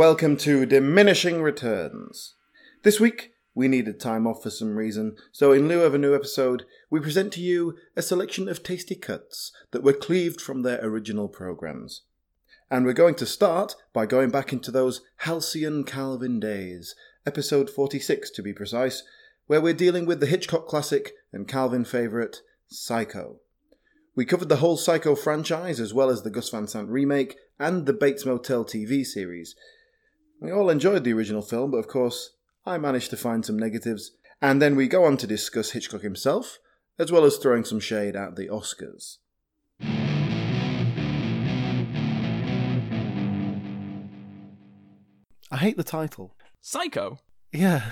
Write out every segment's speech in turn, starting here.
Welcome to Diminishing Returns. This week, we needed time off for some reason, so in lieu of a new episode, we present to you a selection of tasty cuts that were cleaved from their original programs. And we're going to start by going back into those halcyon Calvin days, episode 46 to be precise, where we're dealing with the Hitchcock classic and Calvin favourite, Psycho. We covered the whole Psycho franchise as well as the Gus Van Sant remake and the Bates Motel TV series. We all enjoyed the original film, but of course, I managed to find some negatives, and then we go on to discuss Hitchcock himself, as well as throwing some shade at the Oscars. I hate the title. Psycho. Yeah,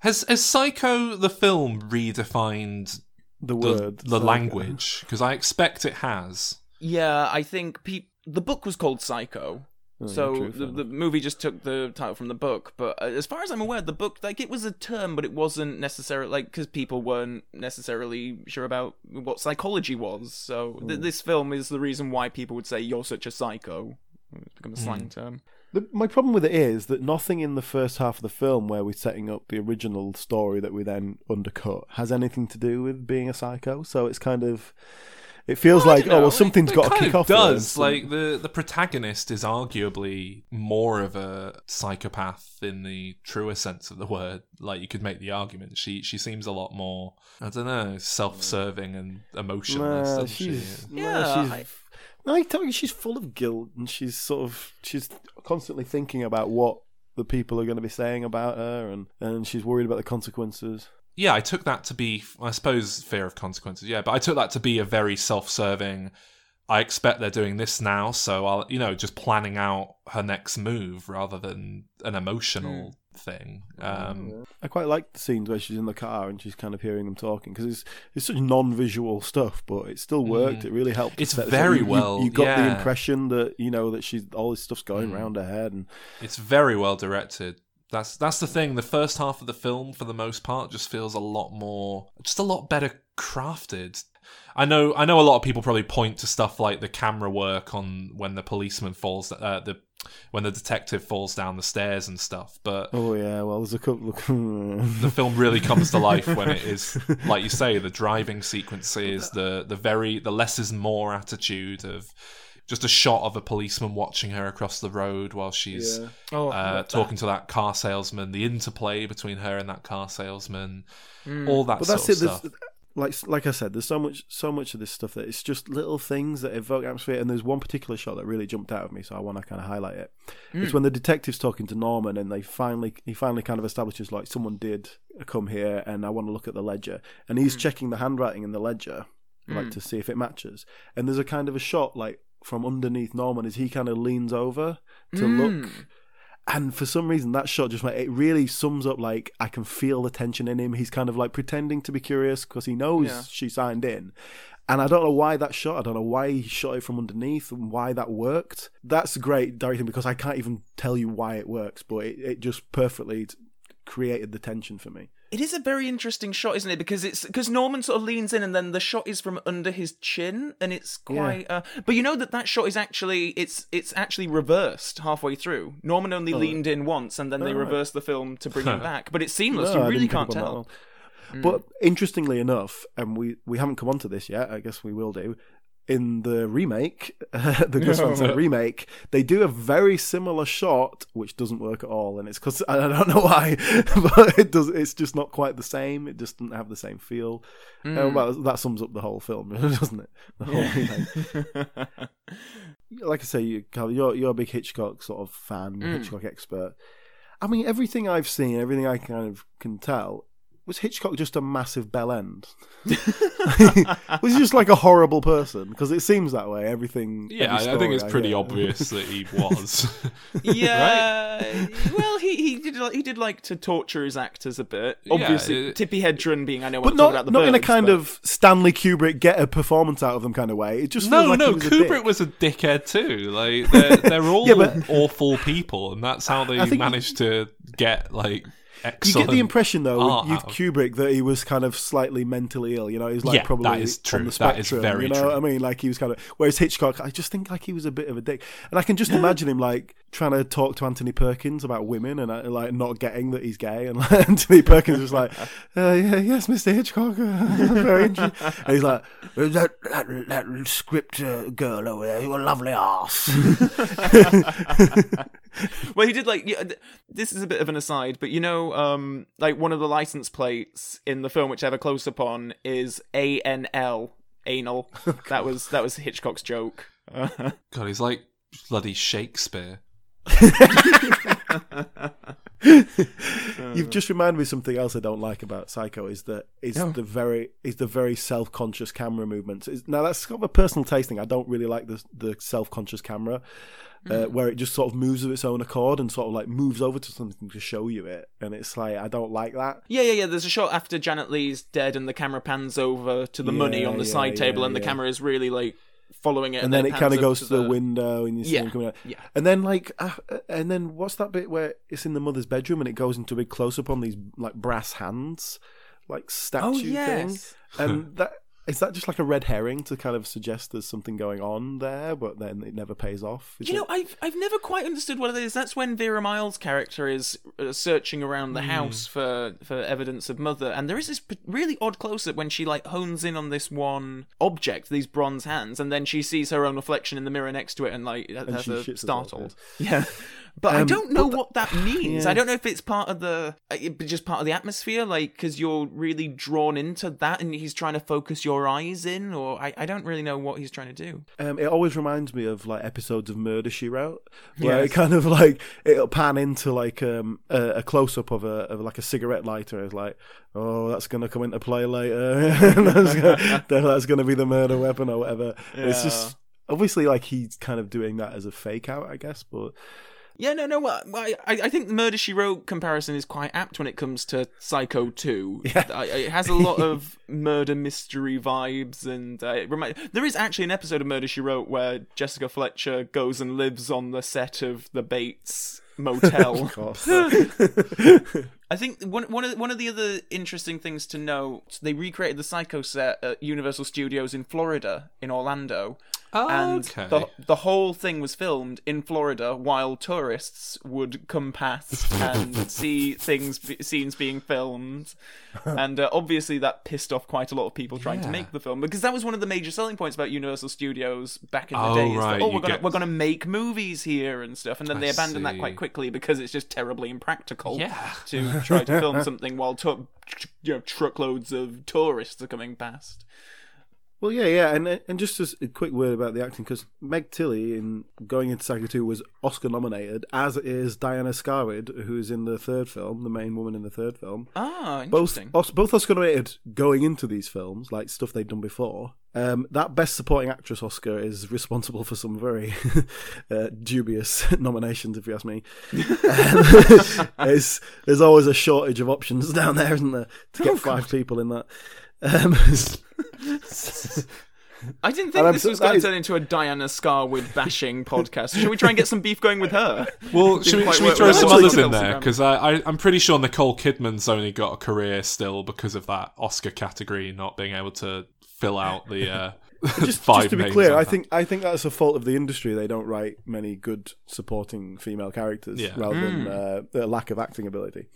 Has has Psycho the film redefined the the, word. the Psycho. language? Because I expect it has. Yeah, I think pe- the book was called Psycho. Oh, so true, the, the movie just took the title from the book, but uh, as far as I'm aware, the book like it was a term, but it wasn't necessarily like because people weren't necessarily sure about what psychology was. So th- this film is the reason why people would say you're such a psycho. It's become a slang term. The, my problem with it is that nothing in the first half of the film, where we're setting up the original story that we then undercut, has anything to do with being a psycho. So it's kind of, it feels Well, like don't oh well, it- something's it got to kick of off. there. Does Some- like the the protagonist is arguably more of a psychopath in the truer sense of the word. Like you could make the argument. She she seems a lot more. I don't know, self-serving and emotionless. Nah, she's, she? nah, Yeah, she's, I- no, I tell you, she's full of guilt, and she's sort of she's constantly thinking about what the people are going to be saying about her, and and she's worried about the consequences. Yeah, I took that to be, I suppose, fear of consequences. Yeah, but I took that to be a very self-serving. I expect they're doing this now, so I'll, you know, just planning out her next move rather than an emotional thing. Um, I quite like the scenes where she's in the car and she's kind of hearing them talking because it's it's such non-visual stuff, but it still worked. It really helped. Mm. It's very. You- you- well- You, got the impression that you know that she's all this stuff's going Mm. around her head, and It's very well directed. That's that's the thing. The first half of the film, for the most part, just feels a lot more, just a lot better crafted. I know, I know. A lot of people probably point to stuff like the camera work on when the policeman falls, uh, the when the detective falls down the stairs and stuff. But oh yeah, well there's a couple. the film really comes to life when it is, like you say, the driving sequences, the the very the less is more attitude of just a shot of a policeman watching her across the road while she's Yeah. Oh, uh, talking to that car salesman, the interplay between her and that car salesman, all that But that's of it. There's, stuff. like like I said, there's so much so much of this stuff that it's just little things that evoke atmosphere. And there's one particular shot that really jumped out at me, so I want to kind of highlight it. It's when the detective's talking to Norman, and they finally he finally kind of establishes like someone did come here, and I want to look at the ledger, and he's checking the handwriting in the ledger, like to see if it matches. And there's a kind of a shot like from underneath Norman as he kind of leans over to look hmm. and for some reason that shot just it really sums up like I can feel the tension in him. He's kind of like pretending to be curious because he knows Yeah. she signed in. And I don't know why that shot. I don't know why he shot it from underneath and why that worked. That's great directing because I can't even tell you why it works, but it, it just perfectly created the tension for me. It is a very interesting shot, isn't it? Because it's because Norman sort of leans in, and then the shot is from under his chin, and it's quite. Uh, but you know that that shot is actually it's it's actually reversed halfway through. Norman only leaned in once, and then they Oh, right. the film to bring it back. But it's seamless. No, you really can't up on that tell. one. But interestingly enough, and we, we haven't come on to this yet, I guess we will do. In the remake, the Van Sant remake, they do a very similar shot, which doesn't work at all, and it's because I don't know why, but it does. It's just not quite the same. It just doesn't have the same feel. Uh, well, that sums up the whole film, doesn't it? The whole remake. like I say, you, you're you're a big Hitchcock sort of fan, Hitchcock expert. I mean, everything I've seen, everything I kind of can tell, was Hitchcock just a massive bell end? was he just like a horrible person? Because it seems that way. Everything. Yeah, every I I think it's story pretty hear. obvious that he was. Yeah. well, he he did like, he did like to torture his actors a bit. Yeah, Obviously, it- Tippi Hedren being I know But I'm not, about the not in a kind but- of Stanley Kubrick get a performance out of them kind of way. It just no, like no, was Kubrick dick. was a dickhead too. Like they're, they're all Yeah, but- awful people, and that's how they I think- managed to get like You get the impression though with, with Kubrick that he was kind of slightly mentally ill. You know, he's like Yeah, probably that is true. on the That is spectrum. you know true. what I mean? Like he was kind of. Whereas Hitchcock, I just think like he was a bit of a dick, and I can just imagine him like trying to talk to Anthony Perkins about women and uh, like not getting that he's gay, and like, Anthony Perkins was like, uh, yeah, "Yes, Mr. Hitchcock, very interesting." And he's like, "That that, that script uh, girl over there, you a lovely ass." well, he did like yeah, th- this is a bit of an aside, but you know, um, like one of the license plates in the film, which I have a close up on, is A N L anal. that was that was Hitchcock's joke. God, he's like bloody Shakespeare. You've just reminded me of something else I don't like about Psycho is that is Oh. the very is the very self conscious camera movements. It's- Now that's kind of a personal tasting. I don't really like the the self conscious camera. Uh, Mm. where it just sort of moves of its own accord and sort of like moves over to something to show you it, and it's like I don't like that. Yeah, yeah, yeah. There's a shot after Janet Leigh's dead, and the camera pans over to the money on the yeah, side table, yeah, and the camera is really like following it, and then it kind of goes to the, window and you see Yeah, him coming out. yeah. And then like, uh, and then what's that bit where it's in the mother's bedroom and it goes into a big close up on these like brass hands, like statue Oh thing. And that is that just like a red herring to kind of suggest there's something going on there, but then it never pays off. Is You know, it? I've I've never quite understood what it is. That's when Vera Miles' character is uh, searching around the house for for evidence of mother, and there is this really odd close up when she like hones in on this one object, these bronze hands, and then she sees her own reflection in the mirror next to it, and like has she her shits herself, startled. Yeah. But I Um, don't know what that means. yeah. I don't know if it's part of the, uh, just part of the atmosphere, like because you're really drawn into that, and he's trying to focus your eyes in, or I, I don't really know what he's trying to do. Um, it always reminds me of like episodes of Murder She Wrote, where Yes. it kind of like it'll pan into like um, a, a close up of a of like a cigarette lighter. It's like, oh, that's gonna come into play later. that's, gonna, that's gonna be the murder weapon or whatever. It's just obviously like he's kind of doing that as a fake out, I guess. But Yeah, no, no. well, I, I think the Murder She Wrote comparison is quite apt when it comes to Psycho 2. Yeah. I, it has a lot of murder mystery vibes, and uh, it remind, there is actually an episode of Murder She Wrote where Jessica Fletcher goes and lives on the set of the Bates Motel. of course, I think one one of one of the other interesting things to note, they recreated the Psycho set at Universal Studios in Florida, in Orlando, and Okay. the the whole thing was filmed in Florida while tourists would come past and see things scenes being filmed, and uh, obviously that pissed off quite a lot of people trying to make the film because that was one of the major selling points about Universal Studios back in the Oh, day. that, right, oh, we're gonna get- we're gonna make movies here and stuff, and then I they abandoned that quite quickly because it's just terribly impractical Yeah. to try to film something while tu- you know, truckloads of tourists are coming past. Well, yeah, yeah, and and just as a quick word about the acting, because Meg Tilly in going into Psycho 2 was Oscar nominated, as is Diana Scarwid, who's in the third film, the main woman in the third film. Ah, Both interesting. Os- both Oscar nominated going into these films, like stuff they'd done before. Um, that Best Supporting Actress Oscar is responsible for some very uh, dubious nominations, if you ask me. Um, there's always a shortage of options down there, isn't there, to get five people in that. Um, I didn't think I'm this so- was going that to is- turn into a Diana Scarwid bashing podcast. Should we try and get some beef going with her? Well, should we, should we throw with some others in there? Because I, I, I'm pretty sure Nicole Kidman's only got a career still because of that Oscar category not being able to fill out the uh, just, just to be clear, I think I think that's a fault of the industry. They don't write many good supporting female characters, Yeah. rather than uh, a lack of acting ability.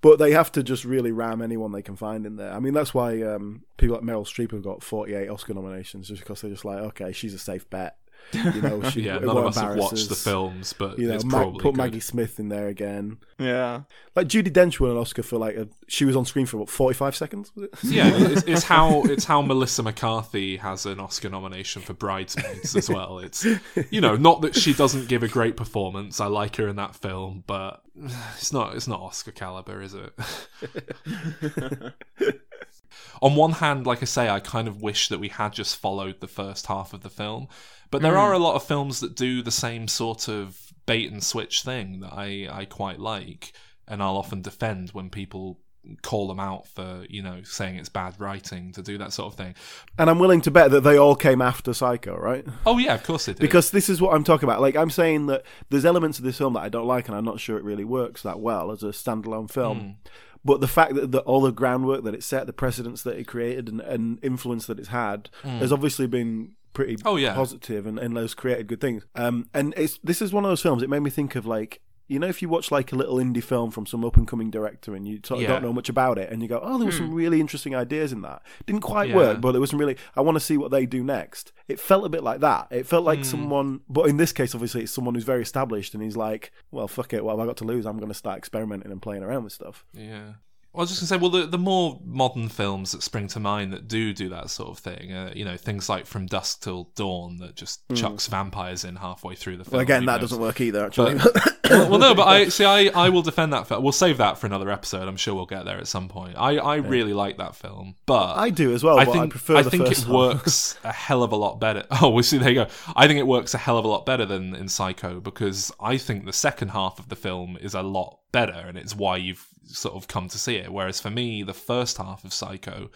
But they have to just really ram anyone they can find in there. I mean, that's why um, people like Meryl Streep have got 48 Oscar nominations, just because they're just like, okay, she's a safe bet. You know, she yeah, none of us have watched the films, but You know, it's Ma- probably put good. Maggie Smith in there again. Yeah. Like Judi Dench won an Oscar for like a, she was on screen for what 45 seconds. Was it? Yeah, it's, it's how it's how Melissa McCarthy has an Oscar nomination for Bridesmaids as well. It's you know not that she doesn't give a great performance. I like her in that film, but it's not it's not Oscar caliber, is it? On one hand, like I say, I kind of wish that we had just followed the first half of the film, but there are hmm. a lot of films that do the same sort of bait and switch thing that I I quite like, and I'll often defend when people call them out for you know saying it's bad writing to do that sort of thing. And I'm willing to bet that they all came after Psycho, right? Oh yeah, of course it did. Because this is what I'm talking about. Like I'm saying that there's elements of this film that I don't like, and I'm not sure it really works that well as a standalone film. Hmm. But the fact that the, all the groundwork that it set, the precedents that it created, and, and influence that it's had, hmm. has obviously been pretty Oh, yeah. positive and, and those created good things. Um, and it's this is one of those films. It made me think of like you know if you watch like a little indie film from some up and coming director and you sort of Yeah. don't know much about it and you go, oh, there were some really interesting ideas in that. Didn't quite Yeah. work, but there was some really. I want to see what they do next. It felt a bit like that. It felt like someone, but in this case, obviously, it's someone who's very established and he's like, well, fuck it. What have I got to lose? I'm going to start experimenting and playing around with stuff. Yeah. I was just gonna say, well, the, the more modern films that spring to mind that do do that sort of thing, uh, you know, things like From Dusk Till Dawn that just chucks vampires in halfway through the film. Well, again, that though doesn't work either. Actually, well, well, no, but I see. I, I will defend that film. We'll save that for another episode. I'm sure we'll get there at some point. I, I really like that film, but I do as well. I but think I prefer I think it works a hell of a lot better. Oh, we see. There you go. I think it works a hell of a lot better than in Psycho because I think the second half of the film is a lot better, and it's why you've sort of come to see it. Whereas for me, the first half of Psycho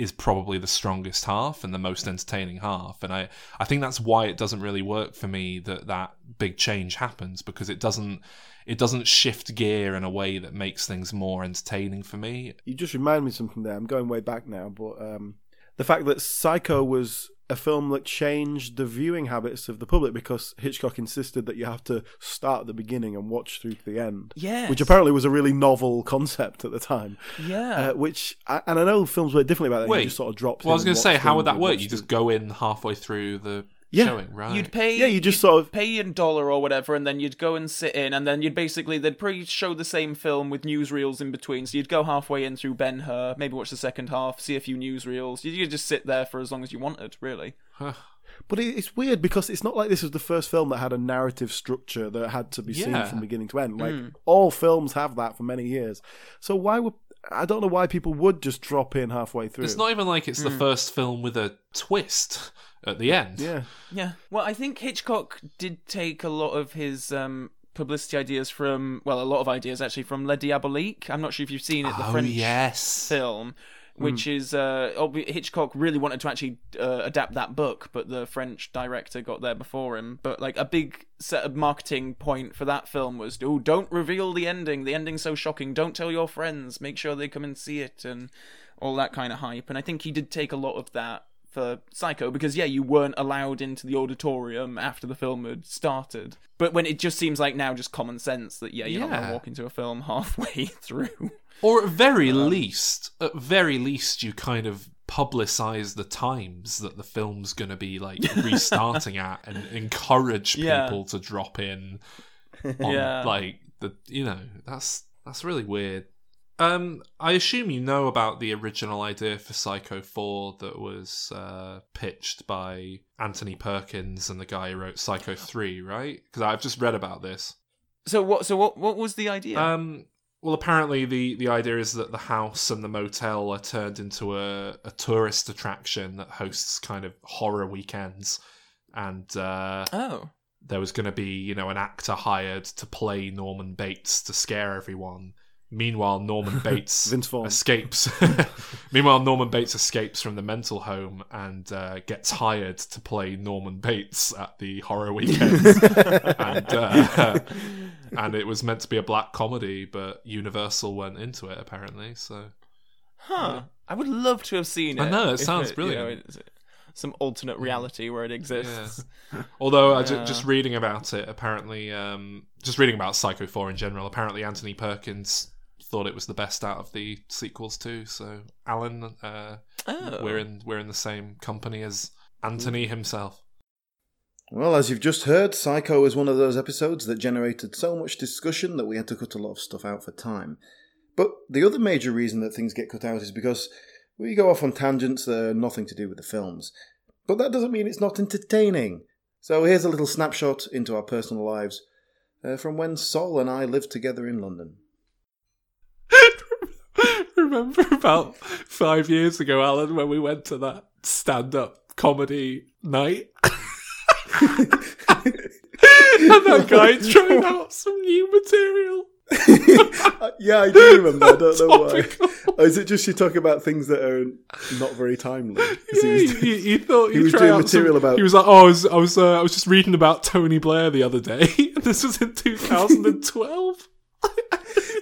is probably the strongest half and the most entertaining half and I, I think that's why it doesn't really work for me that that big change happens because it doesn't it doesn't shift gear in a way that makes things more entertaining for me You just remind me something there. I'm going way back now, but um, the fact that Psycho was a film that changed the viewing habits of the public because Hitchcock insisted that you have to start at the beginning and watch through to the end. Yes. Which apparently was a really novel concept at the time. Yeah. Uh, which, I, and I know films work differently about that. Wait. You just sort of drop. well I was going going to to say how would that work you just go in halfway through the Yeah. showing right You'd pay. Yeah, you just you'd sort of- pay a dollar or whatever, and then you'd go and sit in, and then you'd basically they'd probably show the same film with newsreels in between. So you'd go halfway in through Ben Hur, maybe watch the second half, see a few newsreels. You could just sit there for as long as you wanted, really. But it's weird because it's not like this was the first film that had a narrative structure that had to be seen from beginning to end. Like all films have that for many years. So why would I don't know why people would just drop in halfway through. it's not even like it's Hmm. the first film with a twist at the end Yeah. Yeah. Well, I think Hitchcock did take a lot of his um, publicity ideas from, well, a lot of ideas actually from Le Diabolique. I'm not sure if you've seen it, the oh French yes film, which is uh, obvi- Hitchcock really wanted to actually uh, adapt that book, but the French director got there before him. But like a big set of marketing point for that film was, oh, don't reveal the ending. The ending's so shocking. Don't tell your friends. Make sure they come and see it, and all that kind of hype. And I think he did take a lot of that for Psycho because yeah, you weren't allowed into the auditorium after the film had started. But when it just seems like now just common sense that yeah, you're not going to walk into a film halfway through. Or at very Um, least, at very least, you kind of publicize the times that the film's going to be like restarting at, and encourage Yeah. people to drop in. On, Yeah. like the you know that's that's really weird. Um, I assume you know about the original idea for Psycho Four that was uh, pitched by Anthony Perkins and the guy who wrote Psycho Three, right? Because I've just read about this. So what? So what? What was the idea? Um, well, apparently the, the idea is that the house and the motel are turned into a, a tourist attraction that hosts kind of horror weekends, and uh, oh, there was going to be you know an actor hired to play Norman Bates to scare everyone. Meanwhile, Norman Bates escapes. Meanwhile, Norman Bates escapes from the mental home and uh, gets hired to play Norman Bates at the horror weekends. and uh, and it was meant to be a black comedy, but Universal went into it apparently. So huh. I would love to have seen it. I know, it sounds you brilliant. it's some alternate reality where it exists. Although I ju- Yeah. just reading about it, apparently, um, just reading about Psycho Four in general, apparently Anthony Perkins thought it was the best out of the sequels too. So Alan, uh, Oh, we're in we're in the same company as Anthony himself. Well, as you've just heard, Psycho is one of those episodes that generated so much discussion that we had to cut a lot of stuff out for time. But the other major reason that things get cut out is because we go off on tangents that are nothing to do with the films. But that doesn't mean it's not entertaining. So here's a little snapshot into our personal lives uh, from when Sol and I lived together in London. Remember about five years ago, Alan, when we went to that stand-up comedy night, and that guy trying out some new material. yeah, I do remember. I don't know why. Topical. Oh, is it just you talk about things that are not very timely? Yeah, he- he, he thought he was doing material some- about- He was like, "Oh, I was, I was, uh, I was just reading about Tony Blair the other day. this was in 2012."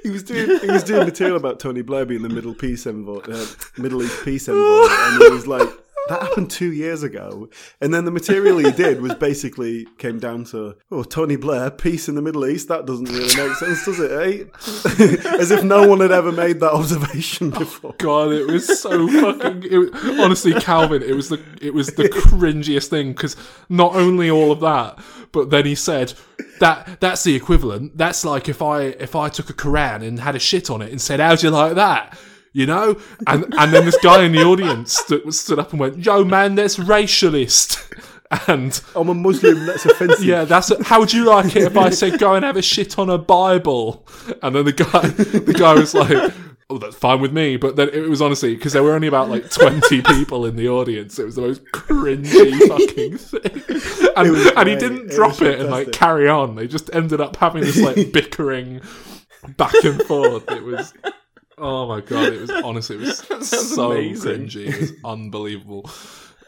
He was doing he was doing material about Tony Blair being the Middle Peace envoy, uh, Middle East peace envoy, and he was like that happened two years ago. And then the material he did was basically came down to, oh, Tony Blair, peace in the Middle East. That doesn't really make sense, does it, eh? As if no one had ever made that observation before. God, it was so fucking. It was, honestly, Calvin, it was the it was the cringiest thing because not only all of that, but then he said that that's the equivalent. That's like if I if I took a Quran and had a shit on it and said, "How'd you like that?" You know, and and then this guy in the audience stood, stood up and went, "Yo, man, that's racialist." And I'm a Muslim, that's offensive. yeah, that's it. How would you like it if I said go and have a shit on a Bible? And then the guy, the guy was like, "Oh, that's fine with me." But then it was honestly because there were only about like twenty people in the audience. It was the most cringy fucking thing, and, and he didn't It drop it and like carry on. They just ended up having this like bickering back and forth. It was. Oh my god! It was honestly, it was so amazing. cringy. It was unbelievable.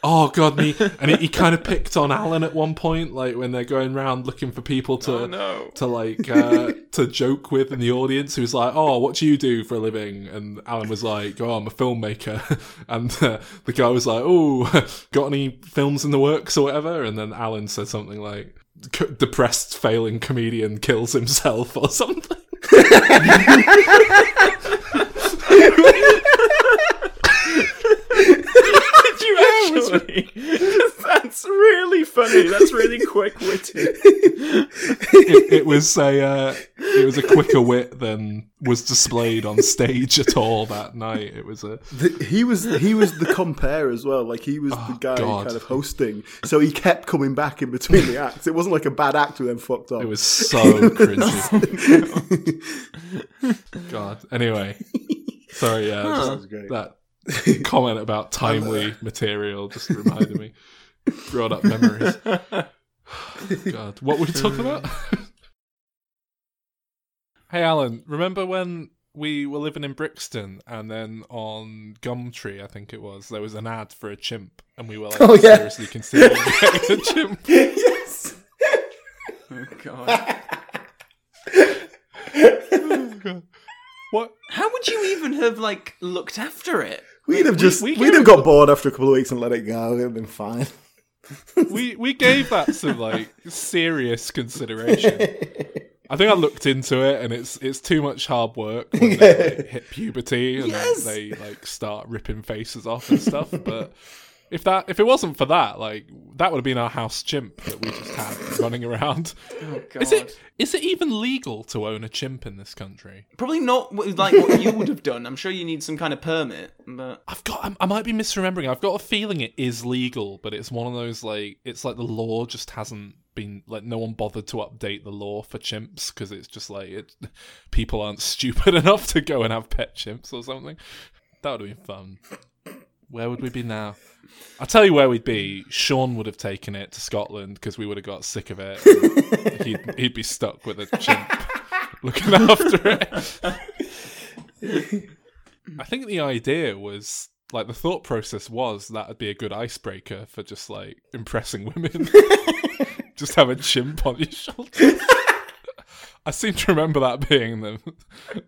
Oh god, and he, and he, he kind of picked on Alan at one point, like when they're going around looking for people to Oh, no. to like uh, to joke with in the audience. Who was like, "Oh, what do you do for a living?" And Alan was like, "Oh, I'm a filmmaker." And uh, the guy was like, "Oh, got any films in the works or whatever?" And then Alan said something like, "C- "Depressed, failing comedian kills himself" or something. Did you actually? That's really funny. That's really quick witted. it, it was a uh, it was a quicker wit than was displayed on stage at all that night. It was a The- he was he was the compare as well. Like he was the guy Oh, God. kind of hosting, so he kept coming back in between the acts. It wasn't like a bad act who then fucked up. it was so cringy. God. Anyway, sorry. Yeah, just was great. that comment about timely material just reminded me. Brought up memories. God, what were we talking about? hey, Alan, remember when we were living in Brixton and then on Gumtree, I think it was, there was an ad for a chimp and we were like Oh, yeah. seriously considering getting a chimp? yes. Oh god. Oh, What? How would you even have like looked after it? We'd have just we we, would have got bored after a couple of weeks and let it go. It'd have been fine. we we gave that some like serious consideration. I think I looked into it, and it's it's too much hard work when they like, hit puberty and Yes. they like start ripping faces off and stuff. But if that if it wasn't for that, like that would have been our house chimp that we just had running around. Oh. Is it is it even legal to own a chimp in this country? Probably not like what you would have done. I'm sure you need some kind of permit, but I've got. I- I might be misremembering. I've got a feeling it is legal, but it's one of those like it's like the law just hasn't been like no one bothered to update the law for chimps because it's just like it. People aren't stupid enough to go and have pet chimps or something. That would have been fun. Where would we be now? I'll tell you where we'd be. Sean would have taken it to Scotland because we would have got sick of it. he'd, he'd be stuck with a chimp looking after it. I think the idea was like the thought process was that would be a good icebreaker for just like impressing women. just have a chimp on your shoulder. I seem to remember that being the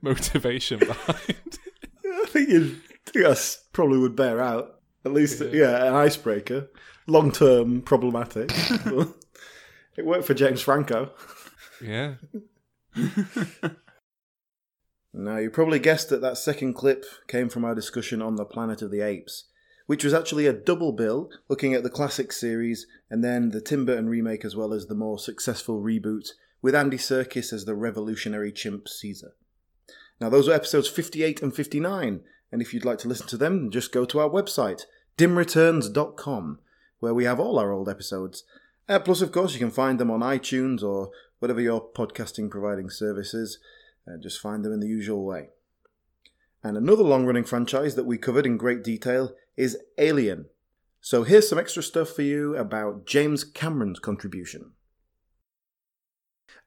motivation behind. I think think that's probably would bear out. At least, yeah, an icebreaker. Long term problematic. it worked for James Franco. Yeah. Now, you probably guessed that that second clip came from our discussion on the Planet of the Apes, which was actually a double bill looking at the classic series and then the Tim Burton remake as well as the more successful reboot with Andy Serkis as the revolutionary chimp Caesar. Now, those were episodes 58 and 59, and if you'd like to listen to them, just go to our website, dimreturns.com, where we have all our old episodes. Uh, plus, of course, you can find them on iTunes or whatever your podcasting providing service is. Uh, just find them in the usual way. And another long running franchise that we covered in great detail is Alien. So here's some extra stuff for you about James Cameron's contribution.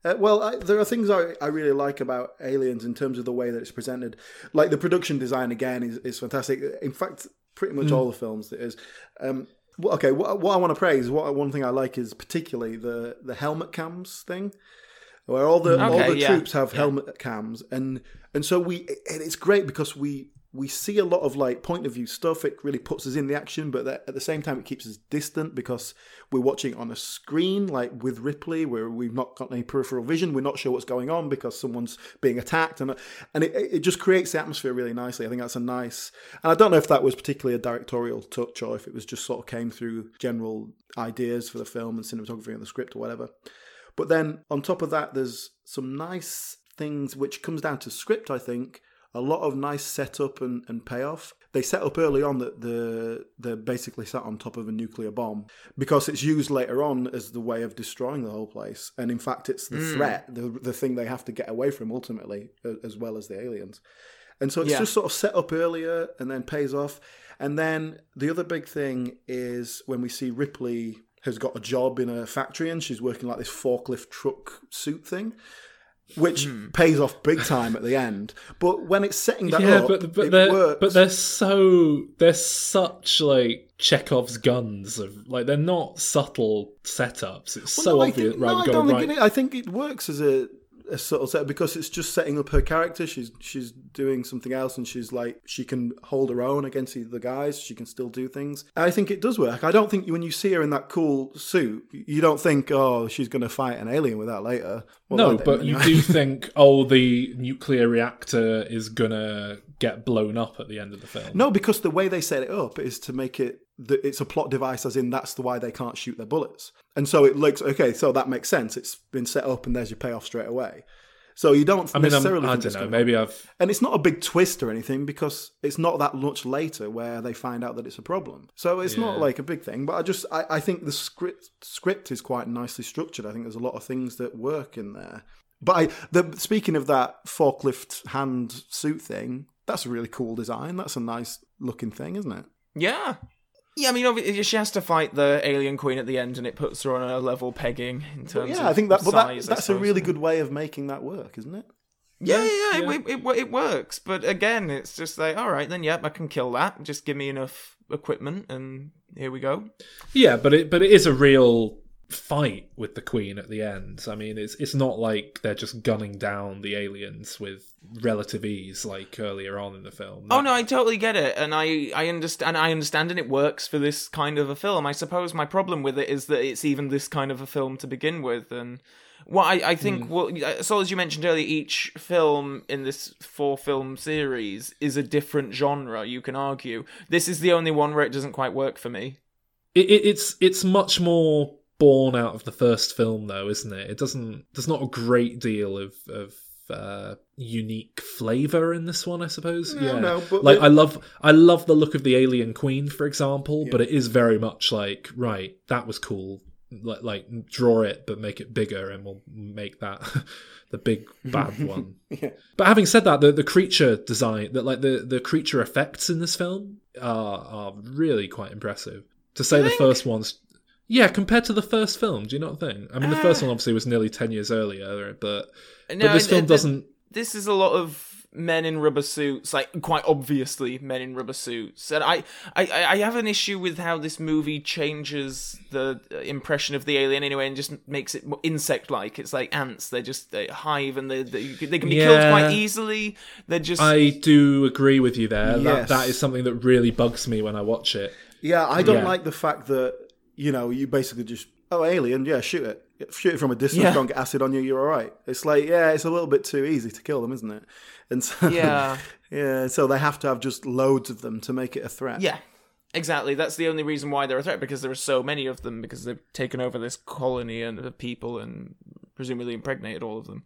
Uh, well, I, there are things I, I really like about Aliens in terms of the way that it's presented. Like the production design, again, is, is fantastic. In fact, pretty much all the films it is. Um, well, okay, what, what I want to praise, what one thing I like is particularly the, the helmet cams thing where all the all the yeah, troops have yeah. helmet cams and and so we and it's great because we we see a lot of like point of view stuff. It really puts us in the action, but at the same time, it keeps us distant because we're watching on a screen, like with Ripley, where we've not got any peripheral vision. We're not sure what's going on because someone's being attacked, and and it, it just creates the atmosphere really nicely. I think that's a nice, and I don't know if that was particularly a directorial touch or if it was just sort of came through general ideas for the film and cinematography and the script or whatever. But then on top of that, there's some nice things which comes down to script, I think. A lot of nice setup and, and payoff. They set up early on that the they're basically sat on top of a nuclear bomb because it's used later on as the way of destroying the whole place. And in fact, it's the hmm. threat, the the thing they have to get away from ultimately, as well as the aliens. And so it's Yeah. just sort of set up earlier and then pays off. And then the other big thing is when we see Ripley has got a job in a factory and she's working like this forklift truck suit thing, which Hmm. pays off big time at the end. But when it's setting that yeah, up, but but it they're works. but they're so they're such like Chekhov's guns of like they're not subtle setups. It's Well, so no, I obvious. think, right, no, I don't right. think it, I think it works as a, a subtle set because it's just setting up her character. She's she's doing something else, and she's like she can hold her own against the guys. She can still do things. I think it does work. I don't think when you see her in that cool suit, you don't think, oh, she's going to fight an alien with that later. Well, no, but you do think, oh, the nuclear reactor is gonna get blown up at the end of the film. No, because the way they set it up is to make it that it's a plot device, as in that's the why they can't shoot their bullets, and so it looks okay. So that makes sense. It's been set up, and there's your payoff straight away. So you don't I mean, I'm, necessarily. I don't know. Maybe I've and it's not a big twist or anything because it's not that much later where they find out that it's a problem. So it's not like a big thing. But I just I, I think the script script is quite nicely structured. I think there's a lot of things that work in there. But I the speaking of that forklift hand suit thing, that's a really cool design. That's a nice looking thing, isn't it? Yeah. Yeah, I mean, obviously, she has to fight the alien queen at the end, and it puts her on a level pegging in But terms yeah, of I think that but that, that's a really good way of making that work, isn't it? Yeah, yeah, yeah, Yeah. It, it, it, it works. But again, it's just like, all right, then, yep, I can kill that. Just give me enough equipment, and here we go. Yeah, but it but it is a real fight with the queen at the end. I mean, it's it's not like they're just gunning down the aliens with relative ease like earlier on in the film. Oh no, I totally get it, and I I understand. I understand, and it works for this kind of a film. I suppose my problem with it is that it's even this kind of a film to begin with, and what I, I think. Hmm. Well, uh, so as you mentioned earlier, each film in this four film series is a different genre. You can argue this is the only one where it doesn't quite work for me. It, it, it's it's much more born out of the first film, though, isn't it? It doesn't. There's not a great deal of of uh, unique flavor in this one, I suppose. No, yeah, no, but like the- I love I love the look of the alien queen, for example, but it is very much like right, that was cool. Like, like draw it, but make it bigger, and we'll make that the big bad one. Yeah. But having said that, the, the creature design, that like the, the creature effects in this film are are really quite impressive. To say the first one's yeah, compared to the first film, do you not think? I mean, the first one obviously was nearly ten years earlier, but but this and- film and- doesn't. this is a lot of men in rubber suits, like quite obviously men in rubber suits, and I, I, I have an issue with how this movie changes the uh, impression of the alien anyway, and just makes it insect-like. It's like ants; they're just they hive and they they, they can be killed quite easily. They're just I do agree with you there. Yes. That that is something that really bugs me when I watch it. Yeah, I don't Yeah. like the fact that you know you basically just oh alien, yeah, shoot it, shoot it from a distance, Yeah. don't get acid on you, you're all right. It's like yeah, it's a little bit too easy to kill them, isn't it? And so Yeah. yeah, so they have to have just loads of them to make it a threat. yeah. Exactly. That's the only reason why they're a threat because there are so many of them because they've taken over this colony and the people and presumably impregnated all of them.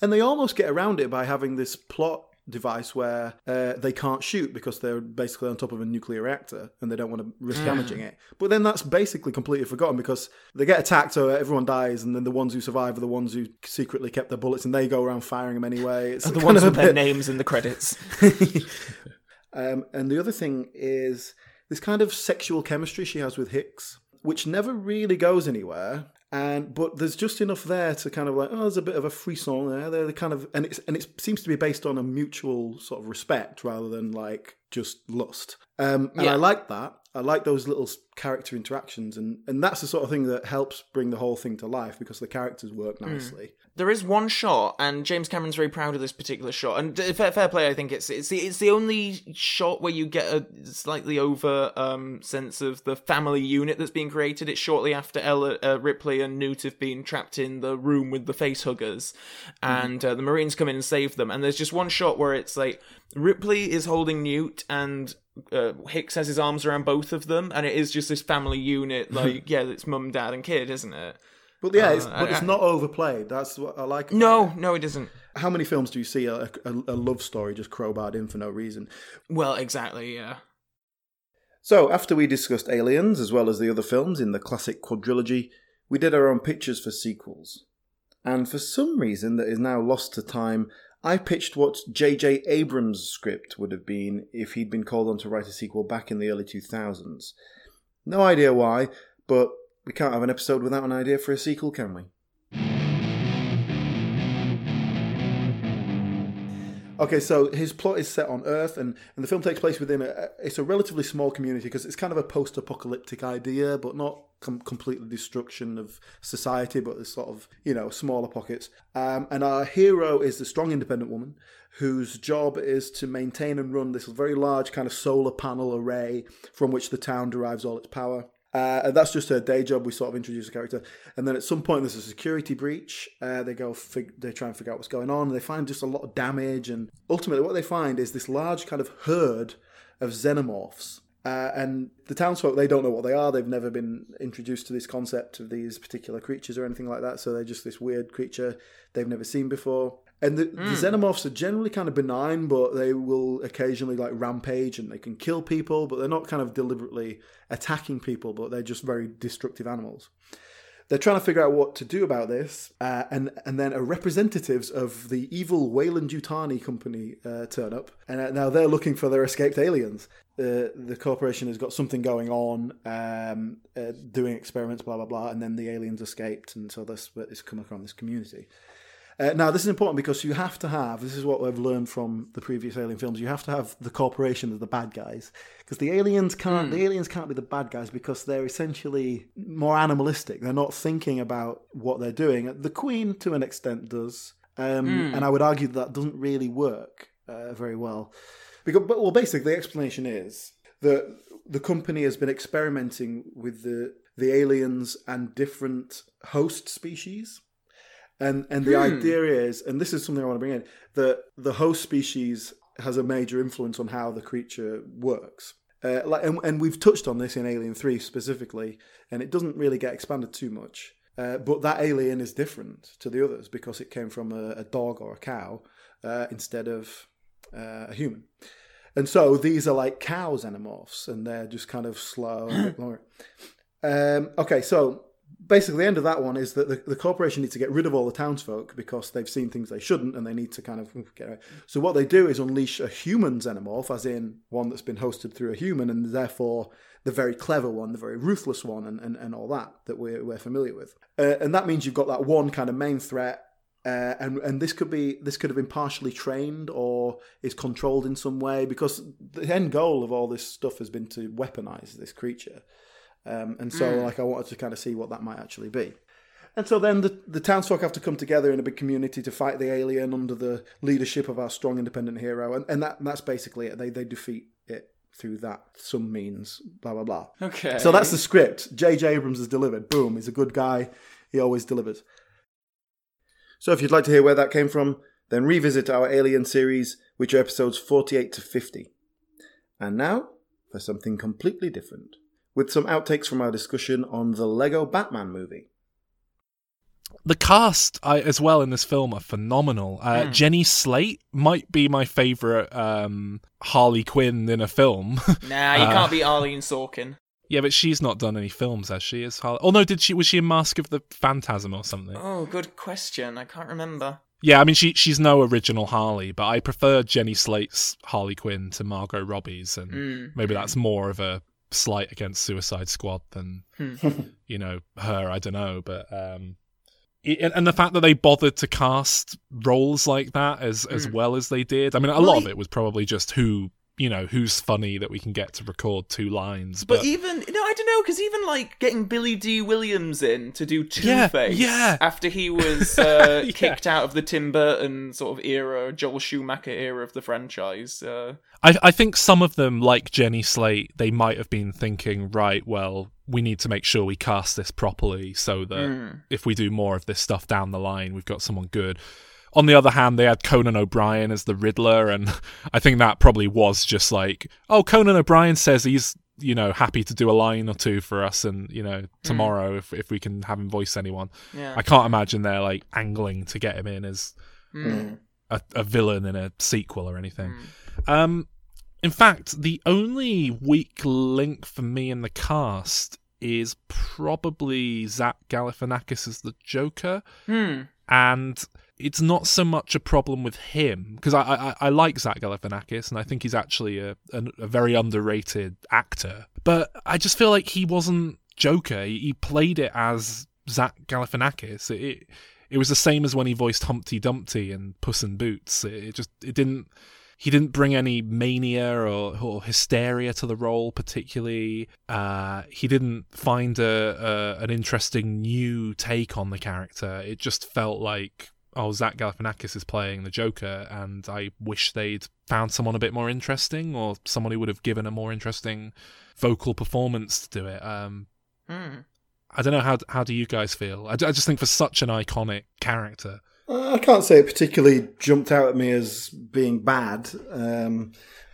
And they almost get around it by having this plot device where uh, they can't shoot because they're basically on top of a nuclear reactor and they don't want to risk damaging it. But then that's basically completely forgotten because they get attacked, so everyone dies, and then the ones who survive are the ones who secretly kept their bullets and they go around firing them anyway. It's The ones with their names in the credits. Um, and the other thing is this kind of sexual chemistry she has with Hicks, which never really goes anywhere. And but there's just enough there to kind of like oh, there's a bit of a frisson there. They're the kind of and it's and it seems to be based on a mutual sort of respect rather than like just lust. Um, and Yeah. I like that. I like those little character interactions, and and that's the sort of thing that helps bring the whole thing to life because the characters work Hmm. nicely. There is one shot, and James Cameron's very proud of this particular shot. And uh, fair, fair play, I think it's it's the it's the only shot where you get a slightly over um, sense of the family unit that's being created. It's shortly after Ella uh, Ripley and Newt have been trapped in the room with the face huggers, and uh, the Marines come in and save them. And there's just one shot where it's like Ripley is holding Newt and. Uh, Hicks has his arms around both of them, and it is just this family unit. Like, yeah, it's mum, dad, and kid, isn't it? But yeah, it's, Uh, but I- it's not overplayed. That's what I like. about No, it. no, it isn't. How many films do you see a, a, a love story just crowbarred in for no reason? Well, exactly, yeah. So, after we discussed Aliens as well as the other films in the classic quadrilogy, we did our own pictures for sequels. And for some reason that is now lost to time, I pitched what J.J. Abrams' script would have been if he'd been called on to write a sequel back in the early 2000s. No idea why, but we can't have an episode without an idea for a sequel, can we? Okay, so his plot is set on Earth, and, and the film takes place within a. It's a relatively small community because it's kind of a post-apocalyptic idea, but not com- completely destruction of society, but it's sort of you know smaller pockets. Um, and our hero is the strong, independent woman whose job is to maintain and run this very large kind of solar panel array from which the town derives all its power. Uh, and that's just her day job. We sort of introduce a character, and then at some point there's a security breach. Uh, they go, fig- they try and figure out what's going on. They find just a lot of damage, and ultimately what they find is this large kind of herd of xenomorphs. Uh, and the townsfolk they don't know what they are. They've never been introduced to this concept of these particular creatures or anything like that. So they're just this weird creature they've never seen before. And the, the xenomorphs are generally kind of benign, but they will occasionally like rampage and they can kill people, but they're not kind of deliberately attacking people, but they're just very destructive animals. They're trying to figure out what to do about this, uh, and and then a representatives of the evil Weyland Yutani company uh, turn up, and uh, now they're looking for their escaped aliens. Uh, the corporation has got something going on, um, uh, doing experiments, blah blah blah, and then the aliens escaped, and so this it's come across this community. Uh, now, this is important because you have to have, this is what I've learned from the previous Alien films, you have to have the corporation as the bad guys. Because the aliens can't, the aliens can't be the bad guys because they're essentially more animalistic. They're not thinking about what they're doing. The Queen, to an extent, does. Um, And I would argue that, that doesn't really work uh, very well. Because, but, well, basically, the explanation is that the company has been experimenting with the, the aliens and different host species. And and the idea is, and this is something I want to bring in, that the host species has a major influence on how the creature works. Uh, like, and, and we've touched on this in Alien Three specifically, and it doesn't really get expanded too much. Uh, but that alien is different to the others because it came from a, a dog or a cow uh, instead of uh, a human. And so these are like cow xenomorphs, and they're just kind of slow. and a bit longer. Um, okay, so basically the end of that one is that the, the corporation needs to get rid of all the townsfolk because they've seen things they shouldn't and they need to kind of get out. So what they do is unleash a human xenomorph, as in one that's been hosted through a human, and therefore the very clever one, the very ruthless one, and, and, and all that that we're, we're familiar with. Uh, and that means you've got that one kind of main threat uh, and and this could be this could have been partially trained or is controlled in some way because the end goal of all this stuff has been to weaponize this creature, um, and so like I wanted to kind of see what that might actually be. And so then the, the townsfolk have to come together in a big community to fight the alien under the leadership of our strong independent hero, and, and that that's basically it. They they defeat it through that some means, blah blah blah. Okay. So that's the script. J.J. Abrams has delivered. Boom. He's a good guy. He always delivers. So if you'd like to hear where that came from, then revisit our Alien series, which are episodes 48 to 50. And now for something completely different, with some outtakes from our discussion on the Lego Batman movie. the cast I, as well in this film are phenomenal. Uh, Hmm. Jenny Slate might be my favorite um, Harley Quinn in a film. Nah, you Uh, can't beat Arlene Sorkin. yeah, but she's not done any films, has she? Is Harley? Oh no, did she? Was she in Mask of the Phantasm or something? Oh, good question. I can't remember. Yeah, I mean she she's no original Harley, but I prefer Jenny Slate's Harley Quinn to Margot Robbie's, and Mm. maybe that's more of a slight against Suicide Squad than you know her. I don't know, but um, it- and, and the fact that they bothered to cast roles like that as as Mm. well as they did. I mean, a Well, lot of it was probably just who you know, who's funny that we can get to record two lines. But But, even no, I don't know because even like getting Billy Dee Williams in to do Two Yeah, Face, yeah. after he was uh, Yeah. kicked out of the Tim Burton sort of era, Joel Schumacher era of the franchise. Uh, I, I think some of them, like Jenny Slate, they might have been thinking, right, well, we need to make sure we cast this properly so that Mm. if we do more of this stuff down the line, we've got someone good. On the other hand, they had Conan O'Brien as the Riddler, and I think that probably was just like, oh, Conan O'Brien says he's, you know, happy to do a line or two for us, and you know, tomorrow if if we can have him voice anyone. yeah, I can't imagine they're like angling to get him in as Mm. a, a villain in a sequel or anything. Mm. Um, in fact, the only weak link for me in the cast is probably Zach Galifianakis as the Joker, Hmm. and it's not so much a problem with him because I, I I like Zach Galifianakis and I think he's actually a, a a very underrated actor, but I just feel like he wasn't Joker. He, he played it as Zach Galifianakis. It, it was the same as when he voiced Humpty Dumpty and Puss in Boots. It, it just it didn't he didn't bring any mania or, or hysteria to the role particularly. Uh, he didn't find a, a an interesting new take on the character. It just felt like oh Zach Galifianakis is playing the Joker, and I wish they'd found someone a bit more interesting or someone who would have given a more interesting vocal performance to do it. Um, Hmm. I don't know how how do you guys feel? I, I just think for such an iconic character, Uh, I can't say it particularly jumped out at me as being bad. Um,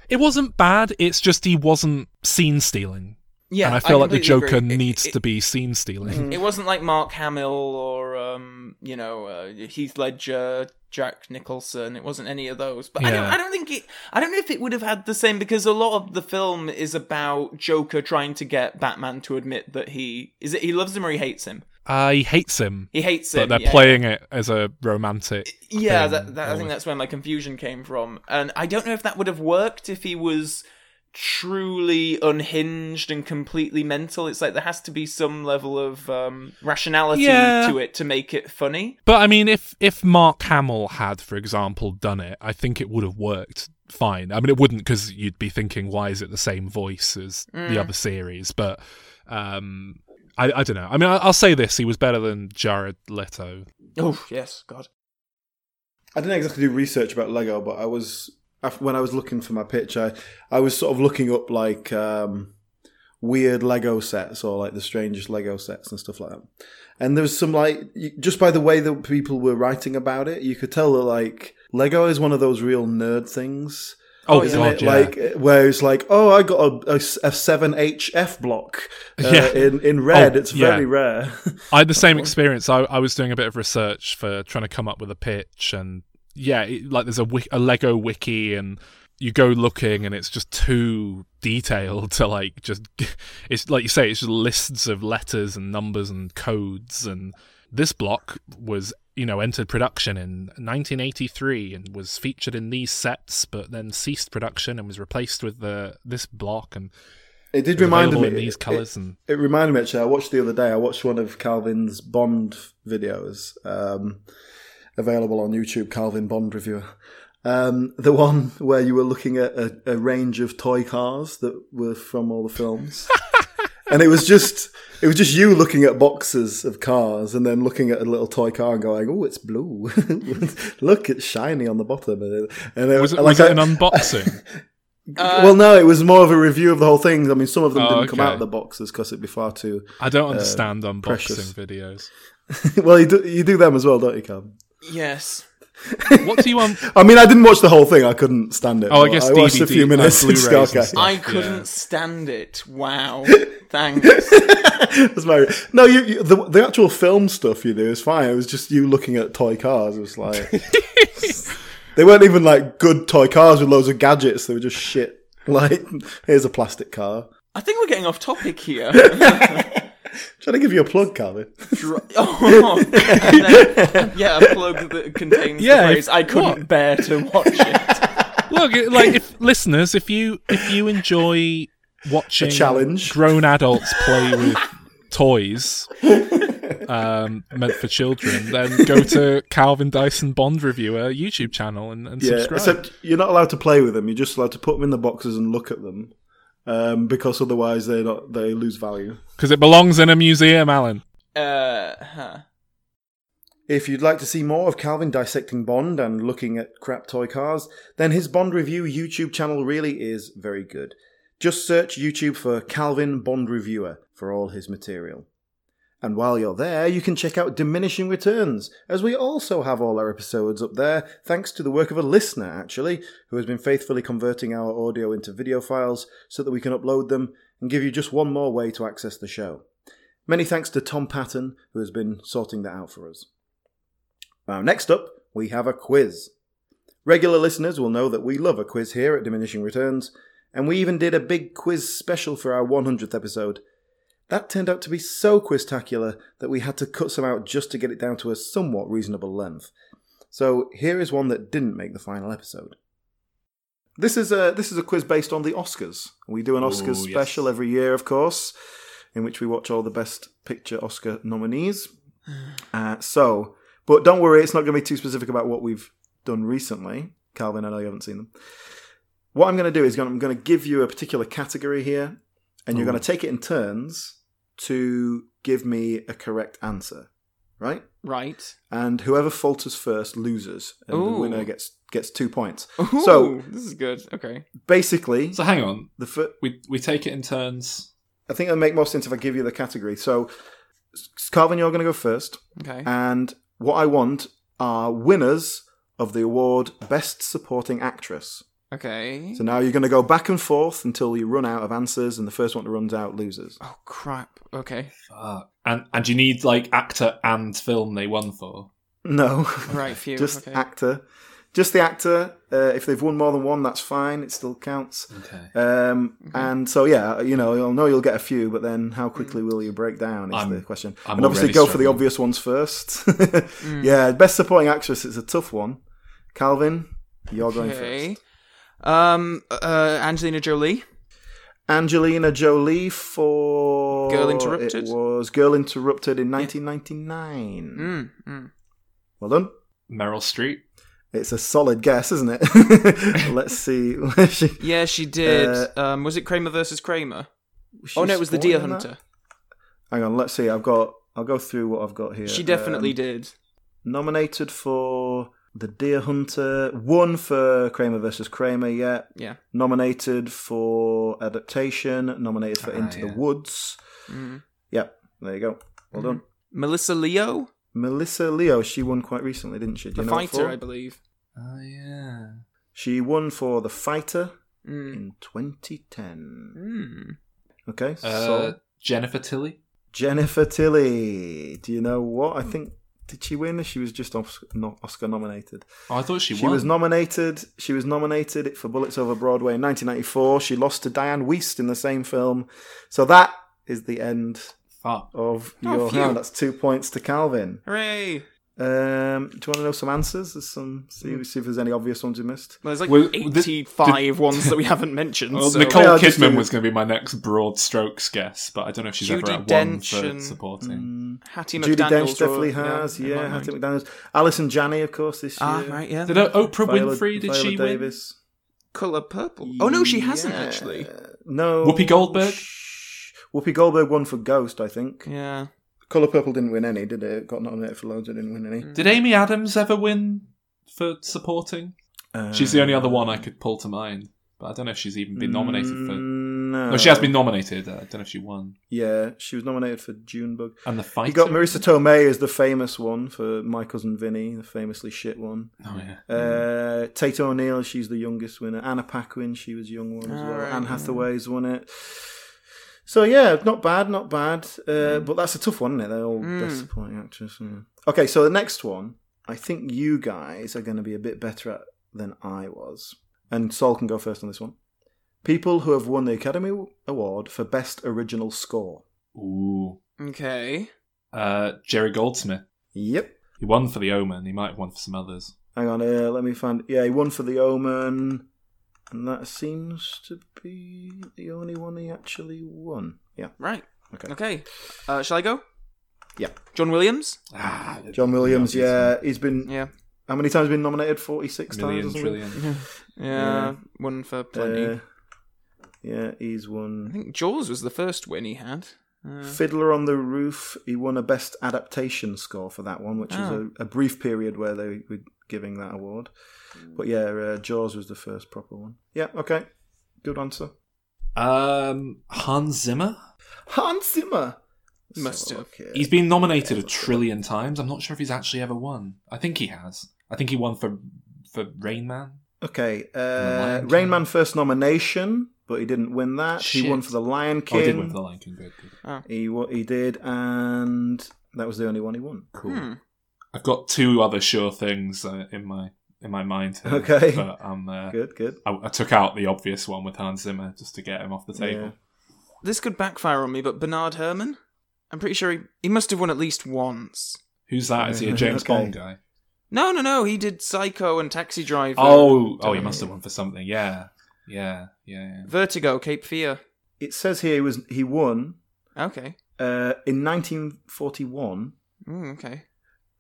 it wasn't bad. It's just he wasn't scene stealing, Yeah, and I feel like the Joker agree. Needs it- to be scene stealing. It wasn't like Mark Hamill or um, you know uh, Heath Ledger, Jack Nicholson. It wasn't any of those. But I don't. I don't think it. I don't know if it would have had the same because a lot of the film is about Joker trying to get Batman to admit that he is it he loves him or he hates him. Uh, he hates him, He hates but they're yeah, playing it as a romantic. Yeah, thing, that, that, I think that's where my confusion came from, and I don't know if that would have worked if he was truly unhinged and completely mental. It's like there has to be some level of um, rationality Yeah. to it to make it funny. But I mean, if if Mark Hamill had, for example, done it, I think it would have worked fine. I mean, it wouldn't because you'd be thinking, why is it the same voice as Mm. the other series? But um, I, I don't know. I mean, I, I'll say this: he was better than Jared Leto. Oh yes, God. I didn't exactly do research about Lego, but I was af- when I was looking for my pitch, I was sort of looking up like um, weird Lego sets or like the strangest Lego sets and stuff like that. And there was some like just by the way that people were writing about it, you could tell that like Lego is one of those real nerd things. Oh, Isn't God, it? yeah. Like where it's like, oh, I got a, a seven HF block uh, Yeah. in in red. Oh, it's yeah. very rare. I had the same experience. I, I was doing a bit of research for trying to come up with a pitch, and yeah, it, like there's a, a Lego wiki, and you go looking, and it's just too detailed to like just. It's like you say, it's just lists of letters and numbers and codes, and this block was you know entered production in 1983 and was featured in these sets, but then ceased production and was replaced with the this block and It did was remind me in these it- colours and It reminded me actually. I watched the other day. I watched one of Calvin's Bond videos, um, available on YouTube. Calvin Bond reviewer. Um, the one where you were looking at a, a range of toy cars that were from all the films, and it was just it was just you looking at boxes of cars and then looking at a little toy car and going, "Oh, it's blue! Look, it's shiny on the bottom." And it, and it was it, like was it I- an unboxing? well, no, it was more of a review of the whole thing. I mean, some of them Oh, didn't come out of the boxes because it'd be far too. I don't understand unboxing precious. videos. well, you do, you do them as well, don't you, Calvin? Yes. What do you want? I mean, I didn't watch the whole thing. I couldn't stand it. Oh, I guess I watched a few minutes. uh, and just go, Blu-rays and okay. stuff. I couldn't Yeah. stand it. Wow. Thanks. That's very no. You, you the, the actual film stuff you do is fine. It was just you looking at toy cars. It was like they weren't even like good toy cars with loads of gadgets. They were just shit. Like here's a plastic car. I think we're getting off topic here. Trying to give you a plug, Calvin. Dr- oh, then- yeah, a plug that contains Yeah, the phrase if- "I couldn't what? bear to watch it." Look, like if listeners, if you if you enjoy watching A challenge. grown adults play with toys, um, meant for children, then go to Calvin Dyson Bond Reviewer YouTube channel and, and Yeah, subscribe. except you're not allowed to play with them. You're just allowed to put them in the boxes and look at them, um, because otherwise they not they lose value. Because it belongs in a museum, Alan. Uh, huh. If you'd like to see more of Calvin dissecting Bond and looking at crap toy cars, then his Bond Review YouTube channel really is very good. Just search YouTube for Calvin Bond Reviewer for all his material. And while you're there, you can check out Diminishing Returns, as we also have all our episodes up there, thanks to the work of a listener, actually, who has been faithfully converting our audio into video files so that we can upload them and give you just one more way to access the show. Many thanks to Tom Patton, who has been sorting that out for us. Now, next up, we have a quiz. Regular listeners will know that we love a quiz here at Diminishing Returns, and we even did a big quiz special for our 100th episode. That turned out to be so quiztacular that we had to cut some out just to get it down to a somewhat reasonable length. So here is one that didn't make the final episode. This is a this is a quiz based on the Oscars. We do an Oscars yes. special every year, of course, in which we watch all the best picture Oscar nominees. Uh, so, but don't worry, it's not going to be too specific about what we've done recently. Calvin, I know you haven't seen them. What I'm going to do is I'm going to give you a particular category here, and you're going to take it in turns to give me a correct answer, right? Right. And whoever falters first loses, and the winner gets gets two points. Ooh, So- this is good. Okay. Basically, So hang on, the fir- we we take it in turns. I think it'll make more sense if I give you the category. So, S- Calvin, you're going to go first. Okay. And what I want are winners of the award Best Supporting Actress. Okay. So now you're going to go back and forth until you run out of answers, and the first one that runs out loses. Oh crap. Okay. Fuck. And and you need like actor and film they won for. No, Right. Phew. just okay. actor. Just the actor. Uh, if they've won more than one, that's fine. It still counts. Okay. Um, And so, yeah, you know, I'll know you'll get a few, but then how quickly will you break down is I'm- the question. I'm and obviously, already go for the obvious ones first. Yeah, best supporting actress is a tough one. Calvin, you're going Okay. first. Um. Uh. Angelina Jolie. Angelina Jolie for Girl Interrupted? It was Girl Interrupted in 1999. Mm, mm. Well done. Meryl Streep. It's a solid guess, isn't it? Let's see. She- Yeah, she did. Uh, um. Was it Kramer versus Kramer? Oh no, it was the Deer Spawn that? Hunter. Hang on, let's see. I've got. I'll go through what I've got here. She definitely Um, did. nominated for the Deer Hunter. Won for Kramer versus Kramer. Yeah. Yeah. Nominated for adaptation. Nominated for Ah, Into yeah. the Woods. Mm. Yep. There you go. Well done. Melissa Leo, Melissa Leo. She won quite recently, didn't she? Do the you know fighter. I believe. Oh yeah. She won for The Fighter Mm. in 2010. Mm. Okay, Uh, so Jennifer Tilly. Jennifer Tilly. Do you know what? I think did she win? She was just Oscar nominated. Oh, I thought she, She won. was nominated. She was nominated for Bullets Over Broadway in 1994. She lost to Dianne Wiest in the same film. So that is the end Fuck. of Oh, your phew. round. That's two points to Calvin. Hooray! Um, do you want to know some answers? There's some. See, see if there's any obvious ones we missed. Well, there's like Well, this- 85 ones that we haven't mentioned. Well, so- Nicole Yeah, Kidman was going to be my next broad strokes guess, but I don't know if she's Judi ever at one Dench for and- supporting. Hattie Judi McDaniels Dench definitely were- has. in Yeah, Hattie mind. McDaniels. Allison Janney, of course, this year. Ah, right, yeah. Did uh, Oprah Viola- Winfrey? Did Viola she win? Davis. Color purple. Oh no, she hasn't Yeah. actually. No. Whoopi Goldberg? Shh. Whoopi Goldberg won for Ghost, I think. Yeah. Color Purple didn't win any, did it? Got nominated for loads, it didn't win any. Did Amy Adams ever win for supporting? She's the only other one I Um, could pull to mind, but I don't know if she's even been nominated for. No. No, she has been nominated. uh, I don't know if she won. Yeah, she was nominated for Junebug. And the fight. You got Marisa Tomei as the famous one for My Cousin Vinny, the famously shit one. Oh yeah. Uh, Tate O'Neal, she's the youngest winner. Anna Paquin, she was young one as well. Alright, Anne. Hathaway's won it. So yeah, not bad, not bad. Uh, But that's a tough one, isn't it? They're all Mm. best supporting actress. yeah. Okay, so the next one, I think you guys are going to be a bit better at than I was. And Sol can go first on this one. People who have won the Academy Award for Best Original Score. Ooh. Okay. Uh, Jerry Goldsmith. Yep. He won for The Omen. He might have won for some others. Hang on here, let me find. Yeah, he won for The Omen, and that seems to be the only one he actually won. Yeah. Right. Okay. Okay. Uh, shall I go? Yeah. John Williams. Ah, John Williams, the yeah, he's been Yeah, how many times been nominated? Forty six one. Million, times or something. trillion. yeah, one for plenty. Uh, yeah, he's won. I think Jaws was the first win he had. Uh, Fiddler on the Roof. He won a Best Adaptation score for that one, which is Oh. a, a brief period where they were giving that award. But yeah, uh, Jaws was the first proper one. Yeah, okay, good answer. Um, Hans Zimmer. Hans Zimmer Must So, have. okay. He's been nominated a trillion times. I'm not sure if he's actually ever won. I think he has. I think he won for for Rain Man. Okay, uh, Rain Man first nomination, but he didn't win that. He won for the Lion Oh, King. he did win for the Lion King. Good, good. He wa- he did, and that was the only one he won. Cool. hmm. I've got two other sure things uh, in my in my mind. Here, Okay. but um, uh, Good, good. I, I took out the obvious one with Hans Zimmer just to get him off the table. Yeah. This could backfire on me, but Bernard Herrmann. I'm pretty sure he, he must have won at least once. Who's that? Is he a James Okay. Bond guy? No, no, no. He did Psycho and Taxi Driver. Oh, oh, he must have won for something. Yeah, yeah, yeah. yeah. Vertigo, Cape Fear. It says here he was he won Okay. uh, in 1941 Mm, okay.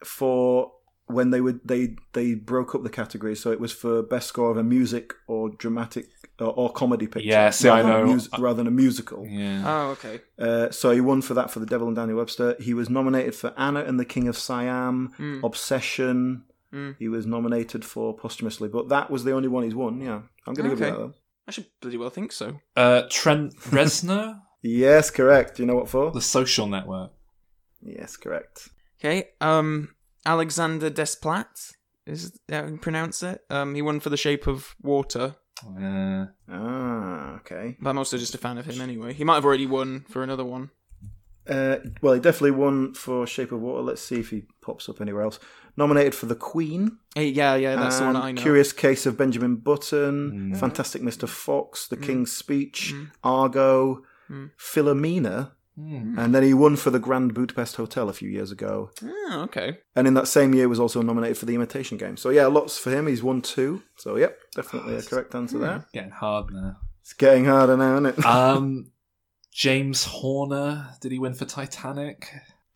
For when they would they they broke up the categories. So it was for best score of a music or dramatic or, or comedy picture. Yeah, see, I rather than a know. mus- rather than a musical. Yeah. Oh, okay. Uh, so he won for that for the Devil and Danny Webster. He was nominated for Anna and the King of Siam, Mm. Obsession. Mm. He was nominated for posthumously, but that was the only one he's won. Yeah, I'm going to give you Okay. that. Though. I should bloody well think so. Uh, Trent Reznor, Yes, correct. Do you know what for? The Social Network. Yes, correct. Okay. Um, Alexander Desplat is that how you pronounce it? Um, he won for The Shape of Water, Uh, Ah, okay. but I'm also just a fan of him anyway. He might have already won for another one. Uh, well, he definitely won for Shape of Water. Let's see if he pops up anywhere else. Nominated for The Queen. Hey, yeah, yeah, that's the one I know. Curious Case of Benjamin Button, Mm. Fantastic Mr. Fox, The King's Speech, Mm. Argo, Mm. Philomena, hmm. and then he won for the Grand Budapest Hotel a few years ago. Oh, okay. And in that same year was also nominated for the Imitation Game. So yeah, lots for him. He's won two. So yep, definitely a correct answer there. Getting hard now. It's getting harder now, isn't it? Um, James Horner. Did he win for Titanic?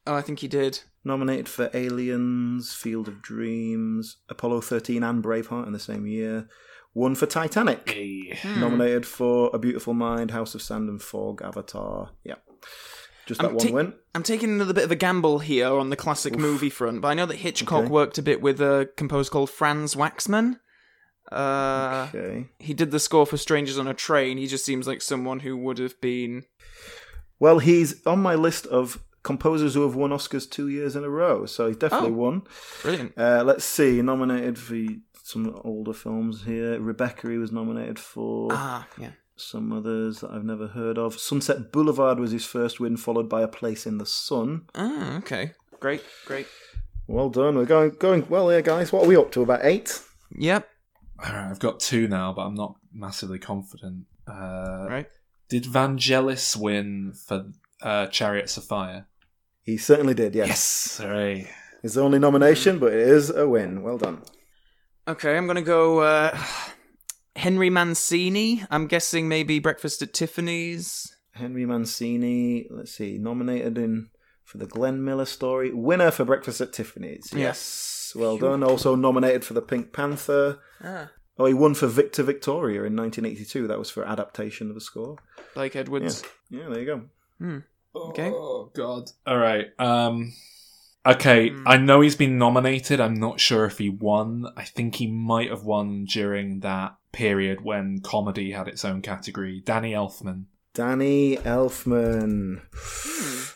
Oh, I think he did. Nominated for Aliens, Field of Dreams, Apollo 13 and Braveheart in the same year. Won for Titanic. Hey. Hmm. Nominated for A Beautiful Mind, House of Sand and Fog, Avatar. Yeah. Just I'm one ta- win. I'm taking another bit of a gamble here on the classic movie front, but I know that Hitchcock Okay. worked a bit with a composer called Franz Waxman. Uh, Okay. He did the score for Strangers on a Train. He just seems like someone who would have been. Well, he's on my list of composers who have won Oscars two years in a row, so he's definitely Oh. won. Brilliant. Uh, let's see, nominated for some older films here. Rebecca, he was nominated for Ah, yeah. Some others that I've never heard of. Sunset Boulevard was his first win, followed by A Place in the Sun. Ah, okay. Great, great. Well done. We're going going well here, guys. What are we up to? About eight? Yep. All right, I've got two now, but I'm not massively confident. Uh, Right. Did Vangelis win for uh, Chariots of Fire? He certainly did. Yes. Yes. Hooray. the only nomination, but it is a win. Well done. Okay, I'm gonna go uh, Henry Mancini. I'm guessing maybe Breakfast at Tiffany's. Henry Mancini. Let's see, nominated in for the Glenn Miller story. Winner for Breakfast at Tiffany's. Yes. Well done. Also nominated for the Pink Panther. Ah, Oh, he won for Victor Victoria in 1982. That was for adaptation of a score. Blake Edwards. Yeah, there you go. Okay. Oh God. All right. Um. Okay, Hmm. I know he's been nominated. I'm not sure if he won. I think he might have won during that period when comedy had its own category. Danny Elfman. Danny Elfman.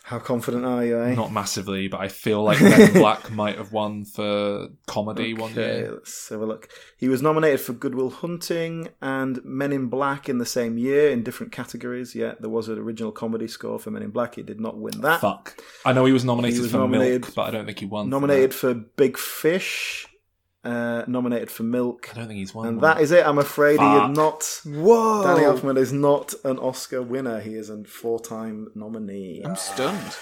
How confident are you, eh? Not massively, but I feel like Men in Black might have won for comedy one year. let's have a look. He was nominated for Good Will Hunting and Men in Black in the same year in different categories. Yeah, there was an original comedy score for Men in Black. He did not win that. Fuck. I know he was nominated He was for nominated- Milk, but I don't think he won. for Nominated for Big Fish. Uh, nominated for Milk. I don't think he's won. And one. that is it. I'm afraid he is not. Whoa! Danny Elfman is not an Oscar winner. He is a four-time nominee. I'm stunned.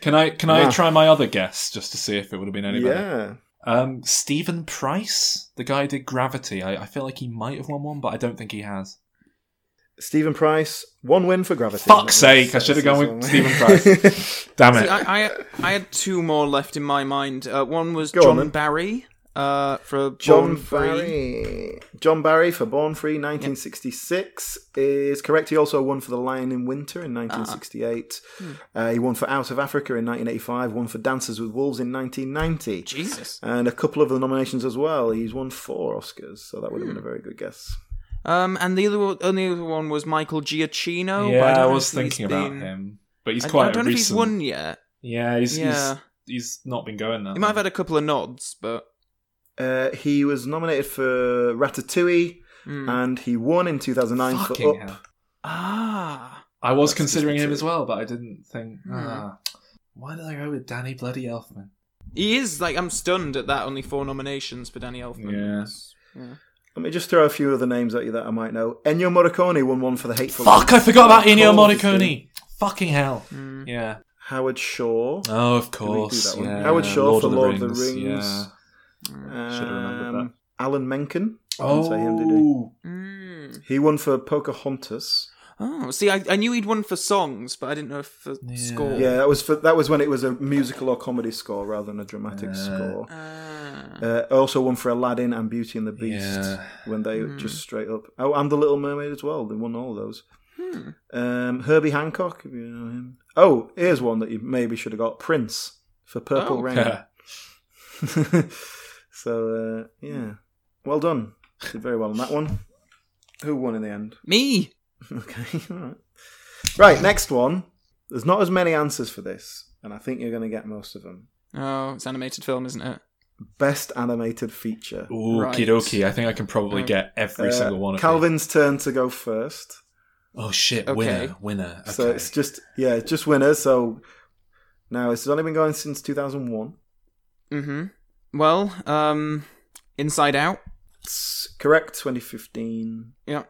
Can I can Ah. I try my other guess just to see if it would have been any better? Yeah. Um, Steven Price, the guy who did Gravity. I, I feel like he might have won one, but I don't think he has. Steven Price, one win for Gravity. Fuck's sake! I should have gone with Steven. Price. Damn See, it! I, I I had two more left in my mind. Uh, one was Go John then. Barry uh, for John Born Free. Barry. John Barry for Born Free, 1966 is correct. He also won for The Lion in Winter in 1968. Uh, he won for Out of Africa in 1985. Won for Dances with Wolves in 1990. Jesus. And a couple of the nominations as well. He's won four Oscars, so that would have been a very good guess. Um, and the other one, only other one was Michael Giacchino. but yeah, I, I, was thinking about been- him, but he's I, quite I don't a know if he's won yet. Yeah, he's, Yeah. he's he's not been going that. He might have had a couple of nods, but Uh, he was nominated for Ratatouille, Hmm. and he won in 2009 Fucking for Up. hell. ah, I was That's considering him as well, but I didn't think. Hmm. Ah, why did I go with Danny Bloody Elfman? he is like I'm stunned at that. Only four nominations for Danny Elfman. Yeah. Yeah. Let me just throw a few other names at you that I might know. Ennio Morricone won one for The Hateful Fuck! Eight. I forgot about Ennio Of course he did. Morricone. Fucking hell! Hmm. Yeah. Howard Shore. Oh, of course. Yeah. Howard Shore for of Lord of the Rings. Yeah. Should have remembered that. Um, Alan Menken. I didn't say him, did he? Oh, Mm. He won for Pocahontas. Oh, see, I, I knew he'd won for songs, but I didn't know if for Yeah. score. Yeah, that was for that was when it was a musical or comedy score rather than a dramatic Uh, score. Ah. Uh, also won for Aladdin and Beauty and the Beast Yeah. when they Hmm. just straight up. Oh, and The Little Mermaid as well. They won all those. Hmm. Um, Herbie Hancock, if you know him. Oh, here's one that you maybe should have got: Prince for Purple Oh. Rain. so uh, yeah, well done. Did very well on that one. Who won in the end? Me. Okay, all right. Right, next one. There's not as many answers for this, and I think you're going to get most of them. Oh, it's animated film, isn't it? Best animated feature. Ooh, Right. dokie. I think I can probably Mm. get every Uh, single one of them. Calvin's turn to go first. Oh shit! Okay. Winner, winner. Okay. So it's just yeah, it's just winners. So now it's only been going since 2001. Mm-hmm. Well, um, Inside Out. It's correct. 2015. Yeah.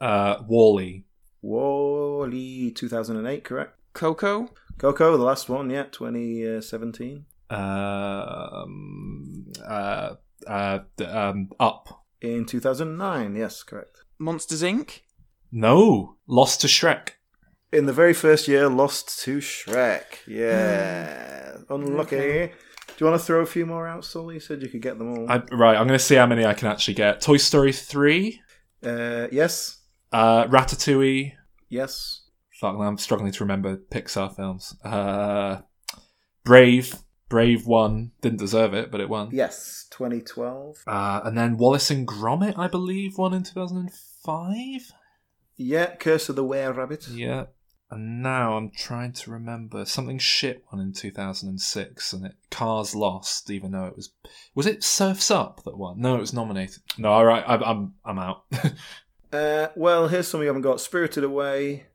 uh, WALL-E. WALL-E 2008. Correct. Coco. Coco, the last one. Yeah, 2017. Um, uh, uh, um, up. In 2009. Yes, correct. Monsters Inc. No, lost to Shrek. In the very first year, lost to Shrek. Yeah, unlucky. Okay. Do you want to throw a few more out, Sully? You said you could get them all. I, right, I'm going to see how many I can actually get. Toy Story three, Uh, yes, uh, Ratatouille. yes. Fuck, I'm struggling to remember Pixar films. Uh, Brave, Brave won. Didn't deserve it, but it won. Yes, 2012. Uh, and then Wallace and Gromit, I believe, won in 2005. Yeah, Curse of the Were Rabbit. Yeah. And now I'm trying to remember something shit won in 2006, and it Cars lost, even though it was was it Surfs Up that won? No, it was nominated. No, all right, I, I'm I'm out. uh, Uh, well, here's some you haven't got. Spirited Away,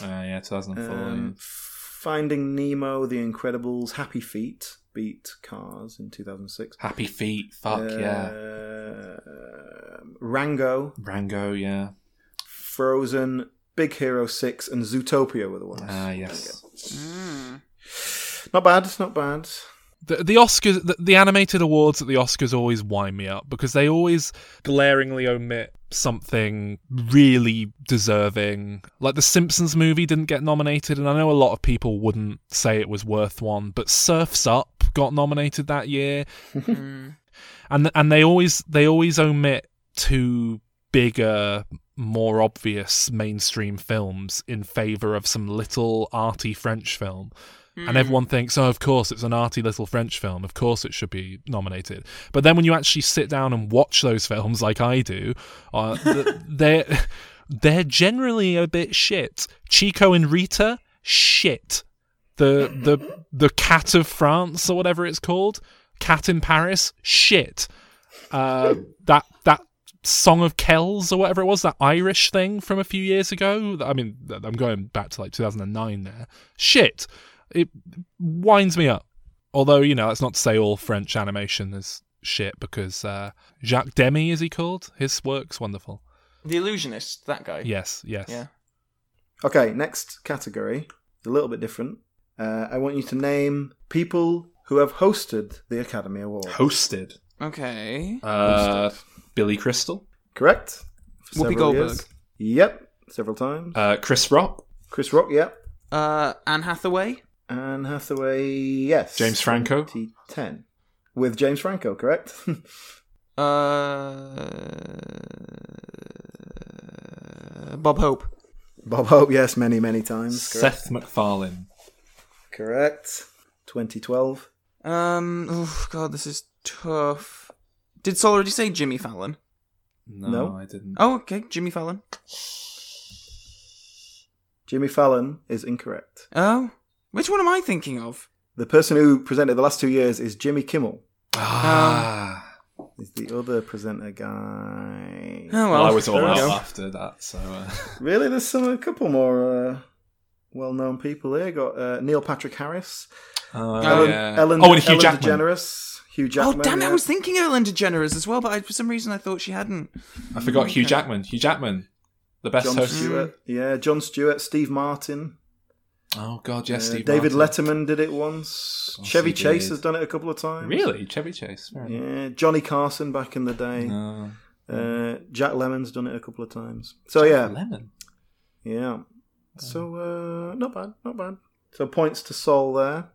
yeah, 2004. um, Finding Nemo, The Incredibles, Happy Feet beat Cars in 2006. Happy Feet, fuck yeah. Uh, Rango, Rango, yeah. Frozen, Big Hero 6, and Zootopia were the ones. Ah, yes. Not bad, it's not bad. The, the Oscars, the, the animated awards at the Oscars always wind me up because they always glaringly omit something really deserving. Like the Simpsons movie didn't get nominated, and I know a lot of people wouldn't say it was worth one, but Surfs Up got nominated that year, Mm. and and they always they always omit two bigger more obvious mainstream films in favor of some little arty french film and everyone thinks, oh, of course, it's an arty little French film. Of course, it should be nominated. But then when you actually sit down and watch those films, like I do, uh, they're they're generally a bit shit. Chico and Rita, shit. The the the Cat of France or whatever it's called, Cat in Paris, shit. Uh, that that Song of Kells or whatever it was, that Irish thing from a few years ago. I mean, I'm going back to like 2009 there. Shit it winds me up. Although, you know, that's not to say all French animation is shit because uh, Jacques Demy, is he called? His work's wonderful. The Illusionist, that guy. Yes, yes. Yeah. Okay, next category. A little bit different. Uh, I want you to name people who have hosted the Academy Award. Hosted. Okay. Uh, Billy Crystal. Correct? Whoopi Goldberg. years. Yep. several times. Uh, Chris Rock, Chris Rock, yep. Uh, Anne Hathaway. Anne Hathaway, yes. James Franco. 2010. With James Franco, correct? Uh, Bob Hope. Bob Hope, yes, many, many times. Correct. Seth MacFarlane. correct. 2012. Um. Oh God, this is tough. Did Sol already say Jimmy Fallon? No, No. I didn't. Oh, okay, Jimmy Fallon. Jimmy Fallon is incorrect. Oh, which one am I thinking of? The person who presented the last two years is Jimmy Kimmel. Ah. Is the other presenter guy. Oh well, well, I was all there we out go. after that, so. Uh... Really? There's some a couple more uh, well-known people here. Got uh, Neil Patrick Harris, Oh, Ellen, yeah. Ellen, oh, and Hugh Ellen Jackman. DeGeneres, Hugh Oh Jackman. damn! it, I was thinking Ellen DeGeneres as well, but I, for some reason I thought she hadn't. I forgot Hugh Jackman. Hugh Jackman, the best Jon host. Stewart. Yeah, Jon Stewart, Steve Martin, Oh God, yes, uh, Steve. David Martin. Letterman did it once. course Chevy he Chase did. has done it a couple of times. Really, Chevy Chase. Fair enough. Yeah, Johnny Carson back in the day. No. Uh, Jack Lemmon's done it a couple of times. So yeah, Lemmon. yeah. So uh, not bad, not bad. So points to Sol there.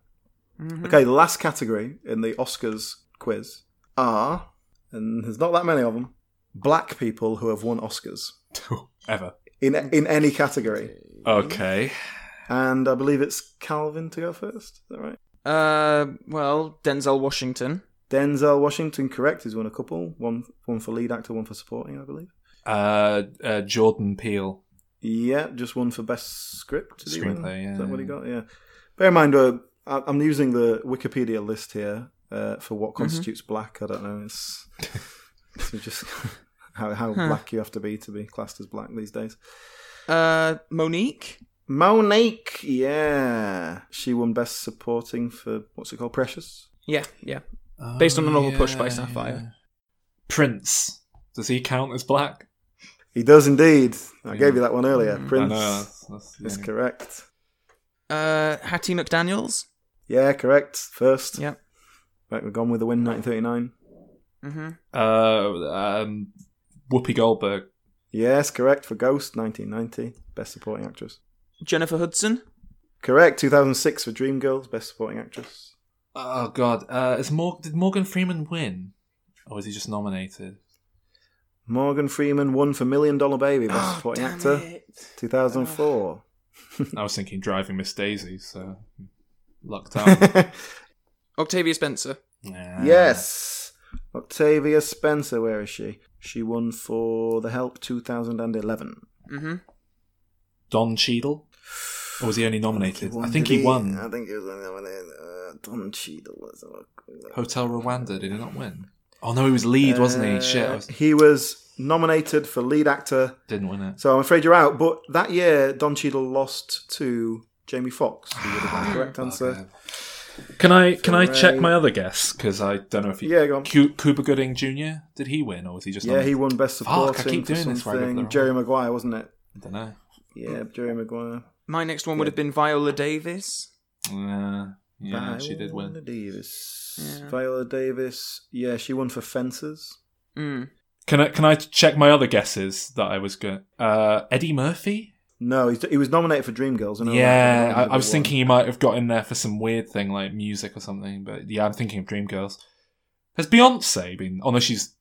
Mm-hmm. Okay, the last category in the Oscars quiz are, and there's not that many of them, black people who have won Oscars Ever. in in any category. Okay. And I believe it's Calvin to go first. Is that right? Uh, well, Denzel Washington. Denzel Washington, correct. He's won a couple. One one for lead actor, one for supporting, I believe. Uh, uh, Jordan Peele. Yeah, just one for best script. Did he win? Screenplay, yeah, Is that what he got? Yeah. Bear in mind, uh, I- I'm using the Wikipedia list here uh, for Mm-hmm. what constitutes black. I don't know. It's, it's just how, how black you have to be to be classed as black these days. Uh, Mo'Nique. Mo'Nique, yeah, she won best supporting for what's it called, Precious. Yeah, yeah. Based on a novel Push by Sapphire. yeah. Prince. Does he count as black? He does indeed. I gave you that one earlier. Mm. Prince I know. That's, that's the is correct. Uh, Hattie McDaniels. Yeah, correct. First. Yeah. Right, we're gone with the win, 1939. Mm-hmm. Uh, um, Whoopi Goldberg. Yes, correct for Ghost, 1990, best supporting actress. Jennifer Hudson. Correct, 2006 for Dreamgirls, best supporting actress. Oh God. Uh, is Mor- did Morgan Freeman win, or was he just nominated? Morgan Freeman won for Million Dollar Baby, best supporting damn actor, it. 2004. I was thinking Driving Miss Daisy, so lucked out. Octavia Spencer. Yeah. yes, Octavia Spencer, where is she? She won for The Help 2011. Mm-hmm. Don Cheadle, or was he only nominated? I think Did he won. I think he was nominated. Uh, Don Cheadle. let's a. Hotel Rwanda. Did he not win? Oh no, he was lead, wasn't he? Shit, Uh, was, He was nominated for lead actor didn't win it. So I'm afraid you're out. But that year, Don Cheadle lost to Jamie Foxx. would have been the correct answer. Can I can I check my other guess? Because I don't know if he. Yeah, go on. Cu- Cuba Gooding Jr. Did he win, or was he just? Yeah, he won Best Fuck, I Supporting keep for doing this right over something. the Jerry Maguire, wasn't it? I don't know. Yeah, Jerry Maguire. My next one would have been Viola Davis. Uh, yeah, she did Viola win. Davis. Yeah. Viola Davis. Yeah, she won for Fences. Mm. Can I can I check my other guesses that I was good? Uh, Eddie Murphy. No, he's, he was nominated for Dreamgirls. I yeah, I, I was thinking he might have got in there for some weird thing like music or something. But yeah, I'm thinking of Dreamgirls. Has Beyonce been? Oh no, she's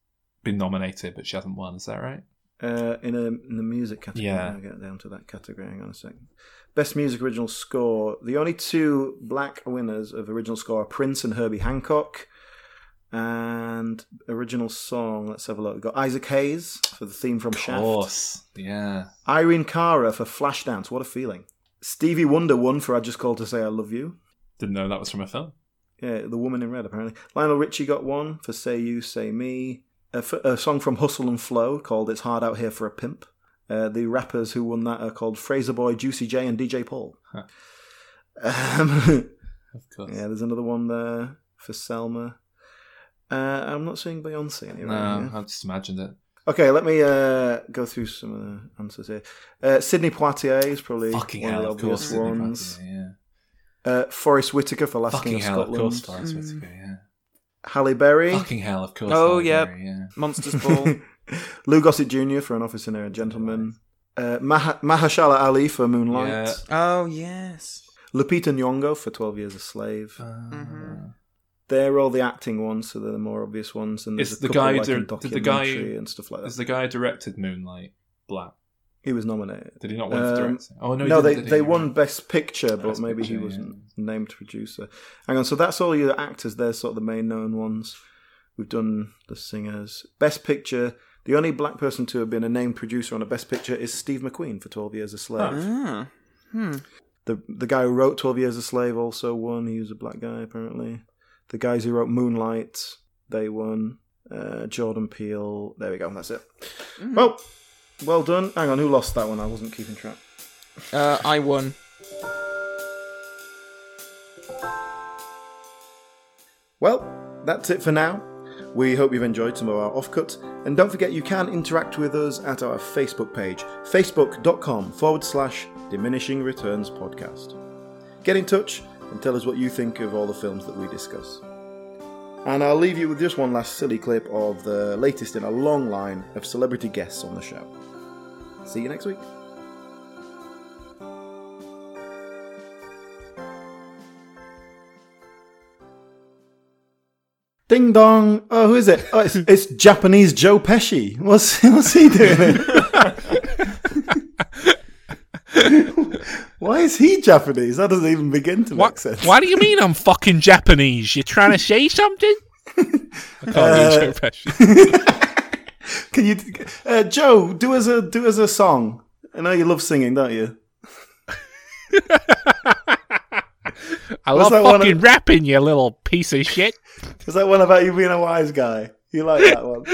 been nominated, but she hasn't won. Is that right? Uh, in, a, in the music category. Yeah. I'll get down to that category. Hang on a second. Best Music Original Score. The only two black winners of original score are Prince and Herbie Hancock. And original song, let's have a look. We've got Isaac Hayes for the theme from Of Shaft. course. Yeah. Irene Cara for Flashdance. What a feeling. Stevie Wonder won for I Just Called to Say I Love You. Didn't know that was from a film. Yeah, The Woman in Red, apparently. Lionel Richie got one for Say You, Say Me. A, f- a song from Hustle and Flow called It's Hard Out Here for a Pimp. Uh, the rappers who won that are called Frayser Boy, Juicy J, and DJ Paul. Huh. Um, Of course. yeah, there's another one there for Selma. Uh, I'm not seeing Beyonce anywhere. no, here. I just imagined it. Okay, let me uh, go through some of the answers here. Uh, Sidney Poitier is probably Fucking one hell, of of the course. obvious Sidney ones. Poitier, yeah. Uh, Forest Whitaker for Last Fucking King of hell, of Scotland. course, Forest Whitaker, yeah. Halle Berry. Fucking hell, of course. Oh, Halle yeah. Berry, yeah. Monsters Ball. Lou Gossett Jr. for An Officer and a Gentleman. Uh, Mah- Mahershala Ali for Moonlight. Yeah. Oh yes. Lupita Nyong'o for Twelve Years a Slave. Mm-hmm. They're all the acting ones, so they're the more obvious ones. And there's Is a the couple, guy like, dir- in did the guy- and stuff like that. Is the guy directed Moonlight black? He was nominated. Did he not win for Um, directing? Oh no, he no, didn't, they did he? they won Best Picture, but Best maybe he wasn't named producer. Hang on, so that's all your actors. They're sort of the main known ones. We've done the singers. Best Picture. The only black person to have been a named producer on a Best Picture is Steve McQueen for Twelve Years a Slave. Ah. The the guy who wrote Twelve Years a Slave also won. He was a black guy apparently. The guys who wrote Moonlight, they won. Uh, Jordan Peele. There we go. That's it. Well, well done. Hang on, who lost that one? I wasn't keeping track. Uh, I won. Well, that's it for now. We hope you've enjoyed some of our offcuts, and don't forget you can interact with us at our Facebook page, facebook.com forward slash diminishing returns podcast. Get in touch and tell us what you think of all the films that we discuss. And I'll leave you with just one last silly clip of the latest in a long line of celebrity guests on the show. See you next week. Ding dong! Oh, who is it? Oh, it's, it's Japanese Joe Pesci. What's what's he doing? Why is he Japanese? That doesn't even begin to make What, sense. Why do you mean I'm fucking Japanese? You're trying to say something? I can't Uh, Joe Pesci. Can you, uh, Joe, do us a do us a song? I know you love singing, don't you? I Was love that one fucking of- rapping, you little piece of shit. Is that one about you being a wise guy? You like that one?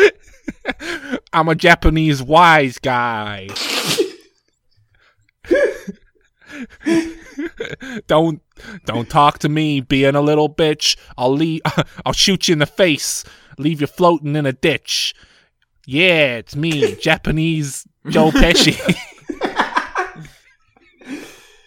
I'm a Japanese wise guy. don't don't talk to me being a little bitch. I'll leave I'll shoot you in the face. Leave you floating in a ditch. Yeah, it's me, Japanese Joe Pesci.